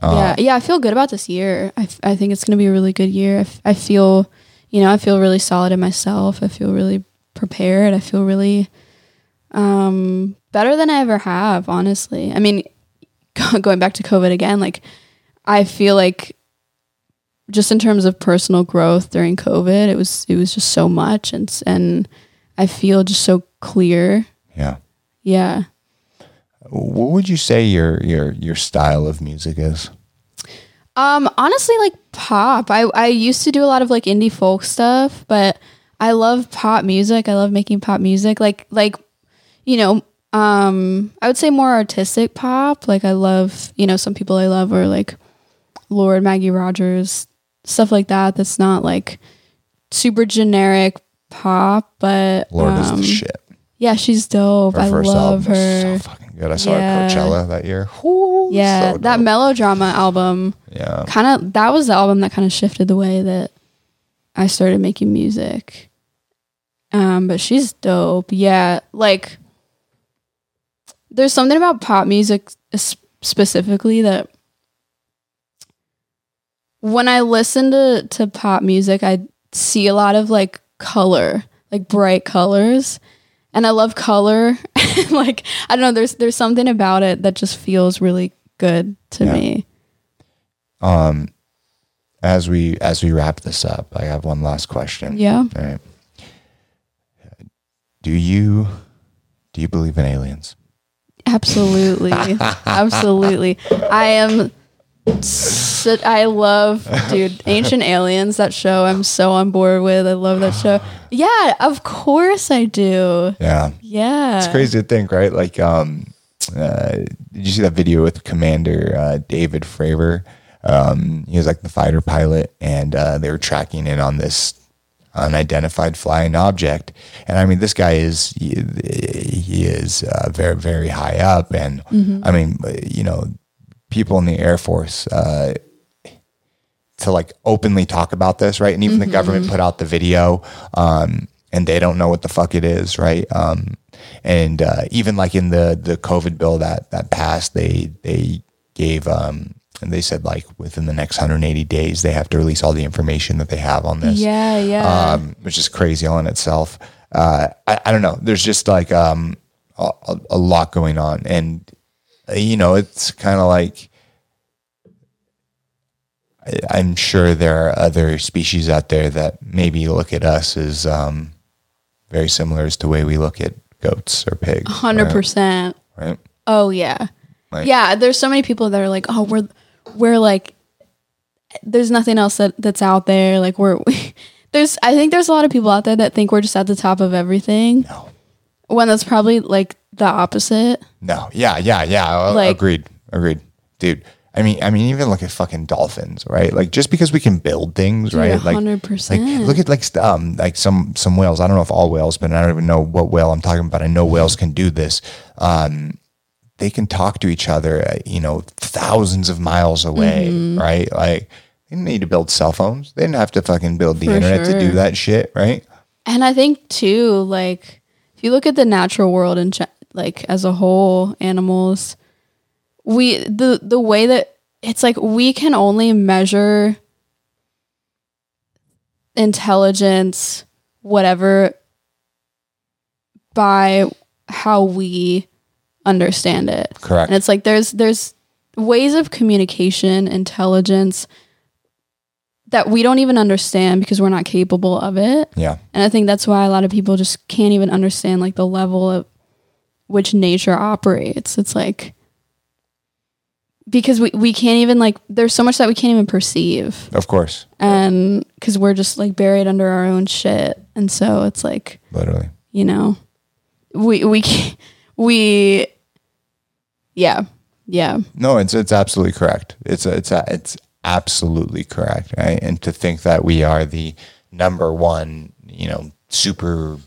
Uh, yeah. Yeah, I feel good about this year. I, I think it's going to be a really good year. I, f- I feel, you know, I feel really solid in myself. I feel really prepared. I feel really um, better than I ever have, honestly. I mean, going back to COVID again, like I feel like just in terms of personal growth during COVID, it was it was just so much and and I feel just so clear. Yeah. Yeah. What would you say your your your style of music is? Um, honestly, like pop. I I used to do a lot of like indie folk stuff, but I love pop music. I love making pop music. Like like, you know, um, I would say more artistic pop. Like I love, you know, some people I love are like Lorde, Maggie Rogers, stuff like that. That's not like super generic pop, but Lorde is um, the shit. Yeah, she's dope. Her I love her. so fucking good. I saw Yeah. her at Coachella that year. Whoo, yeah, so that melodrama album yeah. kind of that was the album that kind of shifted the way that I started making music. Um, but she's dope. Yeah, like there's something about pop music specifically that when I listen to to pop music, I see a lot of like color, like bright colors. And I love color. like I don't know, there's there's something about it that just feels really good to Yeah. me. Um, as we as we wrap this up, I have one last question. Yeah. All right. Do you do you believe in aliens? Absolutely. Absolutely. I am so, I love dude, Ancient Aliens that show I'm so on board with. I love that show. Yeah, of course I do. Yeah. Yeah. It's crazy to think, right? Like, um, uh, did you see that video with Commander uh, David Fravor? Um, he was like the fighter pilot, and uh, they were tracking in on this unidentified flying object. And I mean, this guy is he, he is uh, very very high up, and I mean, you know, people in the Air Force. Uh, to like openly talk about this, right? And even the government put out the video, um, and they don't know what the fuck it is, right? Um, and uh, even like in the the COVID bill that that passed, they they gave um, and they said like within the next 180 days they have to release all the information that they have on this Yeah, yeah. um, which is crazy all in itself. Uh, I, I don't know. There's just like um, a, a- lot going on, and uh, you know, it's kind of like I, I'm sure there are other species out there that maybe look at us as um, very similar as to the way we look at goats or pigs. Hundred percent. Right? right? Oh yeah. Like- yeah, there's so many people that are like, "Oh, we're we're like there's nothing else that that's out there. Like we're there's I think there's a lot of people out there that think we're just at the top of everything. No. When that's probably like the opposite. No. Yeah. Yeah. Yeah. Uh, Like- agreed. Agreed, dude. I mean, I mean, even look at fucking dolphins, right? Like, just because we can build things, right? Like, 100%. like look at like um like some some whales. I don't know if all whales, but I don't even know what whale I'm talking about. I know whales can do this. Um, they can talk to each other, uh, you know, thousands of miles away, Mm-hmm. right? Like, they didn't need to build cell phones. They didn't have to fucking build the For internet to do that shit, right? And I think too, like if you look at the natural world and like as a whole, animals, we the the way that it's like we can only measure intelligence, whatever, by how we understand it. Correct. And it's like there's there's ways of communication, intelligence that we don't even understand because we're not capable of it. Yeah. And I think that's why a lot of people just can't even understand like the level of which nature operates. It's like because we, we can't even like there's so much that we can't even perceive. Of course. And cuz we're just like buried under our own shit. And so it's like, Literally. you know, we we can't, we yeah. Yeah. No, it's it's absolutely correct. It's it's it's absolutely correct, right? And to think that we are the number one, you know, super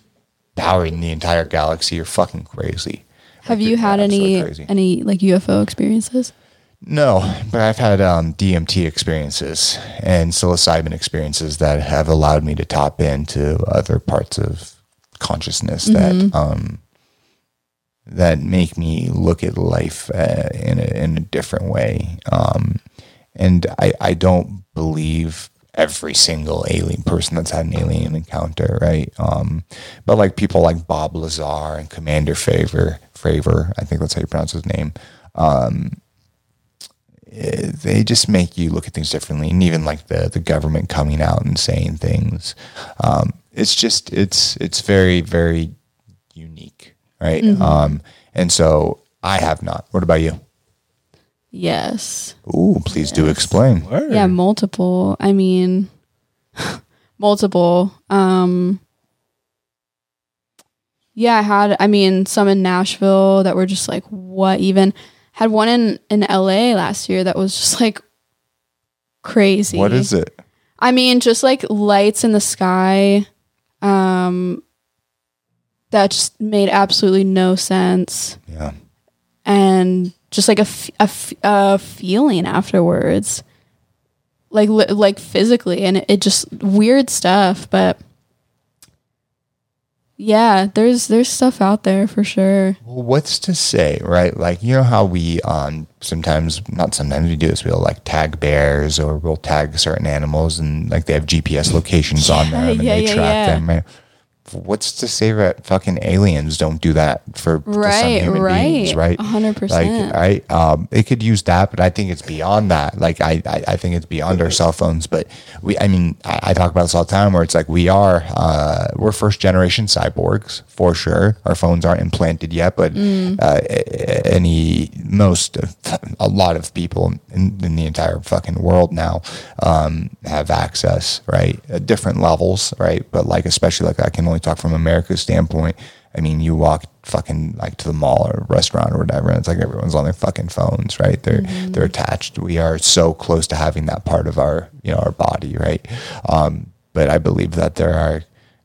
powering the entire galaxy, you're fucking crazy. Have Like, you had any crazy. any like UFO experiences? No, but I've had um, DMT experiences and psilocybin experiences that have allowed me to tap into other parts of consciousness that um, that make me look at life uh, in a, in a different way. Um, and I, I don't believe every single alien person that's had an alien encounter, right? Um, but like people like Bob Lazar and Commander Favor, Favor, I think that's how you pronounce his name. Um, eh, they just make you look at things differently, and even like the the government coming out and saying things. Um, it's just it's it's very very unique, right? Um, and so I have not. What about you? Yes. Ooh, please do explain. Word. Yeah, multiple. I mean, multiple. Um, yeah, I had. I mean, some in Nashville that were just like, what? Even had one in in LA last year that was just like crazy. What is it? I mean, just like lights in the sky. Um, that just made absolutely no sense Yeah. and just like a, f- a, f- a feeling afterwards like li- like physically and it, it just weird stuff but yeah there's there's stuff out there for sure Well, what's to say, right? Like you know how we um sometimes not sometimes we do this. We'll like tag bears or we'll tag certain animals and like they have GPS locations on them and yeah, they yeah, track yeah. them. Right? What's to say that fucking aliens don't do that for, for some right human right beings, right? 100% Like I um it could use that, but I think it's beyond that. Like I I, I think it's beyond our cell phones. But we I mean I, I talk about this all the time where it's like we are uh we're first generation cyborgs for sure. Our phones aren't implanted yet, but uh, a- any most a lot of people in, in the entire fucking world now um have access, right? At different levels, right? But like especially like I can only talk from America's standpoint. I mean, you walk fucking like to the mall or restaurant or whatever, and it's like everyone's on their fucking phones, right? They're they're attached. We are so close to having that part of our you know our body, right? Um, but I believe that there are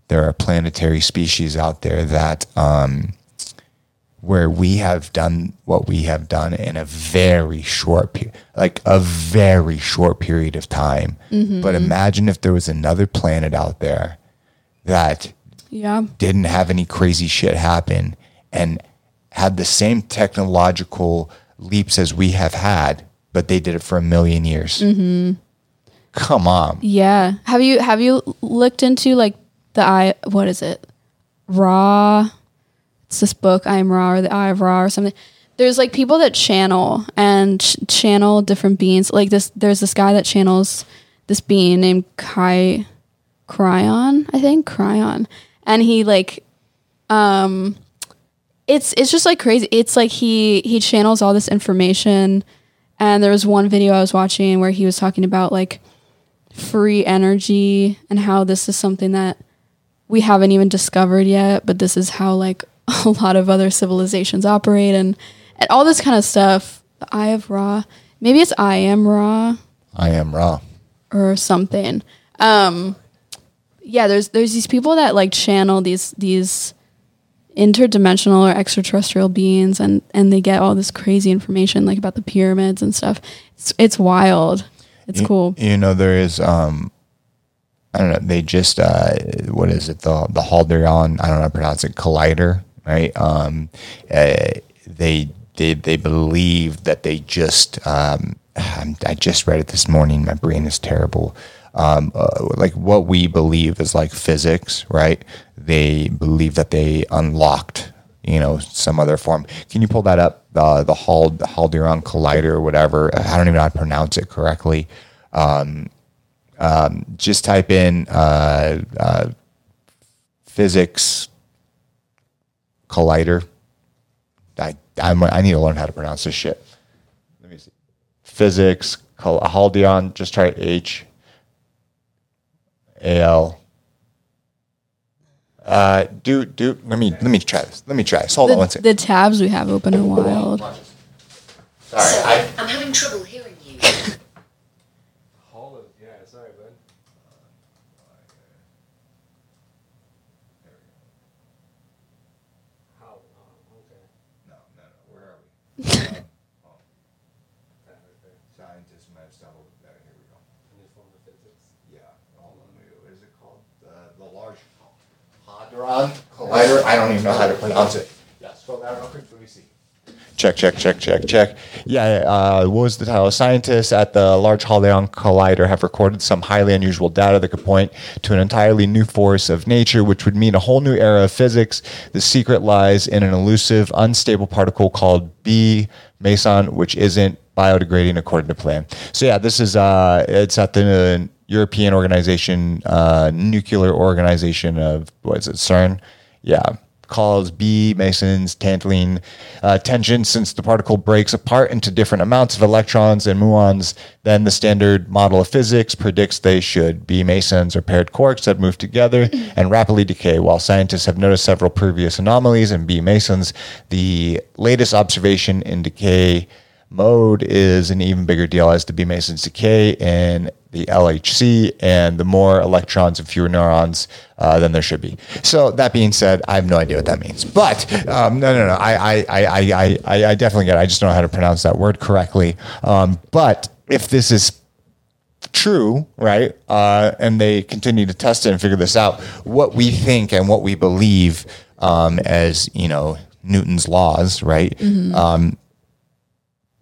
there are planetary species out there that um, where we have done what we have done in a very short period, like a very short period of time. But imagine if there was another planet out there that yeah. Didn't have any crazy shit happen and had the same technological leaps as we have had, but they did it for a million years. Mm-hmm. Come on. yeah. Have you have you looked into like the eye what is it? Ra it's this book i am Ra or the eye of Ra or something. There's like people that channel and ch- channel different beings. Like this there's this guy that channels this being named kai Kryon i think? Kryon and he like um it's it's just like crazy it's like he he channels all this information and there was one video i was watching where he was talking about like free energy and how this is something that we haven't even discovered yet, but this is how like a lot of other civilizations operate and and all this kind of stuff. The Eye of Ra, maybe it's I am Ra I am Ra. or something. Um, yeah, there's there's these people that like channel these these interdimensional or extraterrestrial beings and and they get all this crazy information like about the pyramids and stuff. It's it's wild. It's You- cool. You know, there is um I don't know, they just uh what is it, the the Halderon, I don't know how to pronounce it, collider, right? Um uh, they they they believe that they just um I'm- I just read it this morning, my brain is terrible. Um, uh, like what we believe is like physics, right? They believe that they unlocked you know, some other form. Can you pull that up? Uh, the Hald Halderon Collider or whatever. I don't even know how to pronounce it correctly. Um, um, just type in uh, uh, physics collider. I I'm, I need to learn how to pronounce this shit. Let me see. Physics col- Halderon. Just try H A L. Uh, do do. Let me let me try this. Let me try this. Hold on one The, tabs we have open are wild. Sorry, I, I'm having trouble hearing you. Yeah, sorry, bud. No, no, no. Where are we? Scientists might have stumbled. There, here we go. Yeah. Hold on. wait, What is it called? The, the large hadron collider. I don't even know how to pronounce it. Yeah. Scroll down real quick. Let me see. Check, check, check, check, check. Yeah, uh, what was the title? Scientists at the Large Hadron Collider have recorded some highly unusual data that could point to an entirely new force of nature, which would mean a whole new era of physics. The secret lies in an elusive, unstable particle called B meson, which isn't biodegrading according to plan. So yeah, this is uh, it's at the European organization, uh, nuclear organization of what is it, CERN? Yeah, calls B mesons tantalum uh, tension since the particle breaks apart into different amounts of electrons and muons than the standard model of physics predicts they should. B mesons are paired quarks that move together and rapidly decay. While scientists have noticed several previous anomalies in B mesons, the latest observation in decay mode is an even bigger deal as the B mesons decay in the LHC, and the more electrons and fewer neurons uh, than there should be. So that being said, I have no idea what that means. But um, no, no, no, I, I, I, I, I, definitely get it. I just don't know how to pronounce that word correctly. Um, but if this is true, right? Uh, and they continue to test it and figure this out. What we think and what we believe um, as you know Newton's laws, right? Um,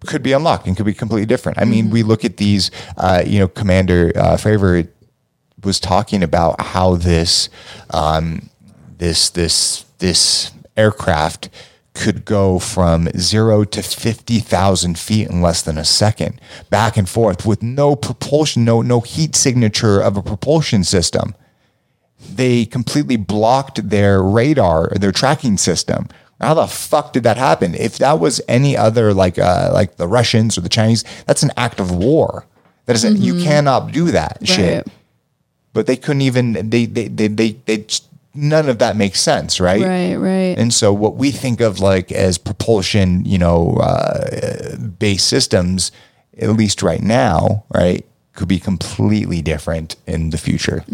could be unlocked and could be completely different. I mean, we look at these, uh, you know, Commander uh, Fravor was talking about how this, um, this, this, this aircraft could go from zero to 50,000 feet in less than a second, back and forth with no propulsion, no, no heat signature of a propulsion system they completely blocked their radar their tracking system. How the fuck did that happen? If that was any other like uh, like the Russians or the Chinese, that's an act of war. That is you cannot do that shit. But they couldn't even they they they they, they just- none of that makes sense, right? Right, right. And so what we think of like as propulsion, you know, uh, based systems, at least right now, right, could be completely different in the future.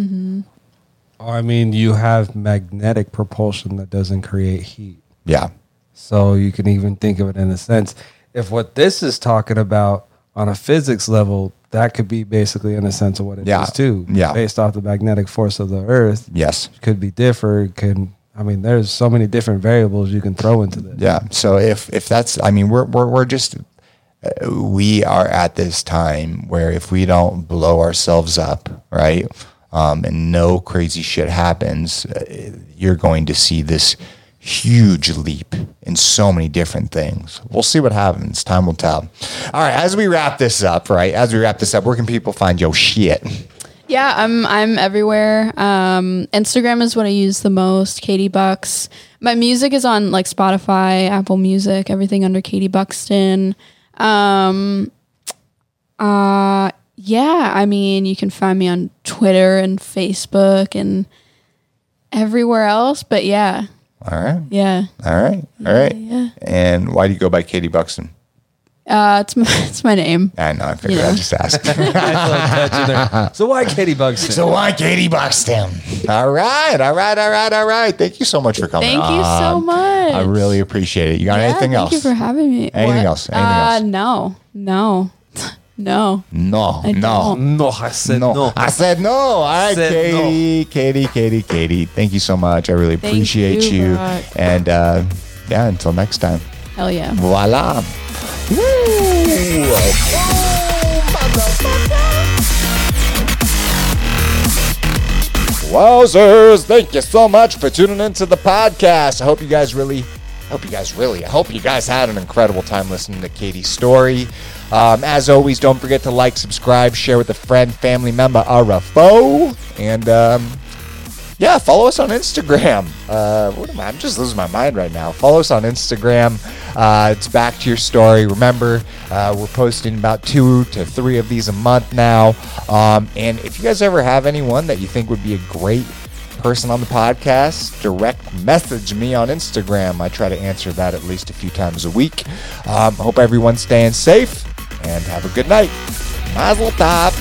I mean, you have magnetic propulsion that doesn't create heat. Yeah. So you can even think of it in a sense. If what this is talking about on a physics level, that could be basically in a sense of what it is Yeah. too. Yeah. Based off the magnetic force of the earth. Yes. Could be different. Can I mean there's so many different variables you can throw into this. Yeah. So if if that's, I mean, we're we're we're just uh, we are at this time where if we don't blow ourselves up, right, um, and no crazy shit happens, uh, you're going to see this huge leap in so many different things. We'll see what happens. Time will tell. All right. As we wrap this up, right, as we wrap this up, where can people find your shit? Yeah, I'm I'm everywhere. Um, Instagram is what I use the most. Katie Bucks. My music is on like Spotify, Apple Music, everything under Katie Buxton. Um, uh, yeah, I mean, you can find me on Twitter and Facebook and everywhere else. But yeah, All right. yeah, All right. All right. yeah. And why do you go by Katie Buxton? Uh, it's my it's my name. I know. I figured You know. I'd just ask. I feel like. So why Katie Buxton? So why Katie Buxton? All right, all right, all right, all right. Thank you so much for coming. Thank you so much. I really appreciate it. You got Yeah, anything thank else? Thank you for having me. Anything What? else? Anything uh, else? No, no, no. no, I no, don't. no, I said no, no. I said no. All right, Said Katie, Katie, Katie, Katie. Thank you so much. I really Thank appreciate you, you. Brock. And uh, yeah, until next time. Hell yeah. Voila. Woo! Wowzers! Thank you so much for tuning into the podcast. I hope you guys really, I hope you guys really, I hope you guys had an incredible time listening to Katie's story. Um, as always, don't forget to like, subscribe, share with a friend, family member, or a foe, and um, yeah, follow us on Instagram. Uh, am I? I'm just losing my mind right now. Follow us on Instagram. Uh, it's back to your story. Remember, uh, we're posting about two to three of these a month now. Um, and if you guys ever have anyone that you think would be a great person on the podcast, direct message me on Instagram. I try to answer that at least a few times a week. Um, hope everyone's staying safe and have a good night. Mazel tov.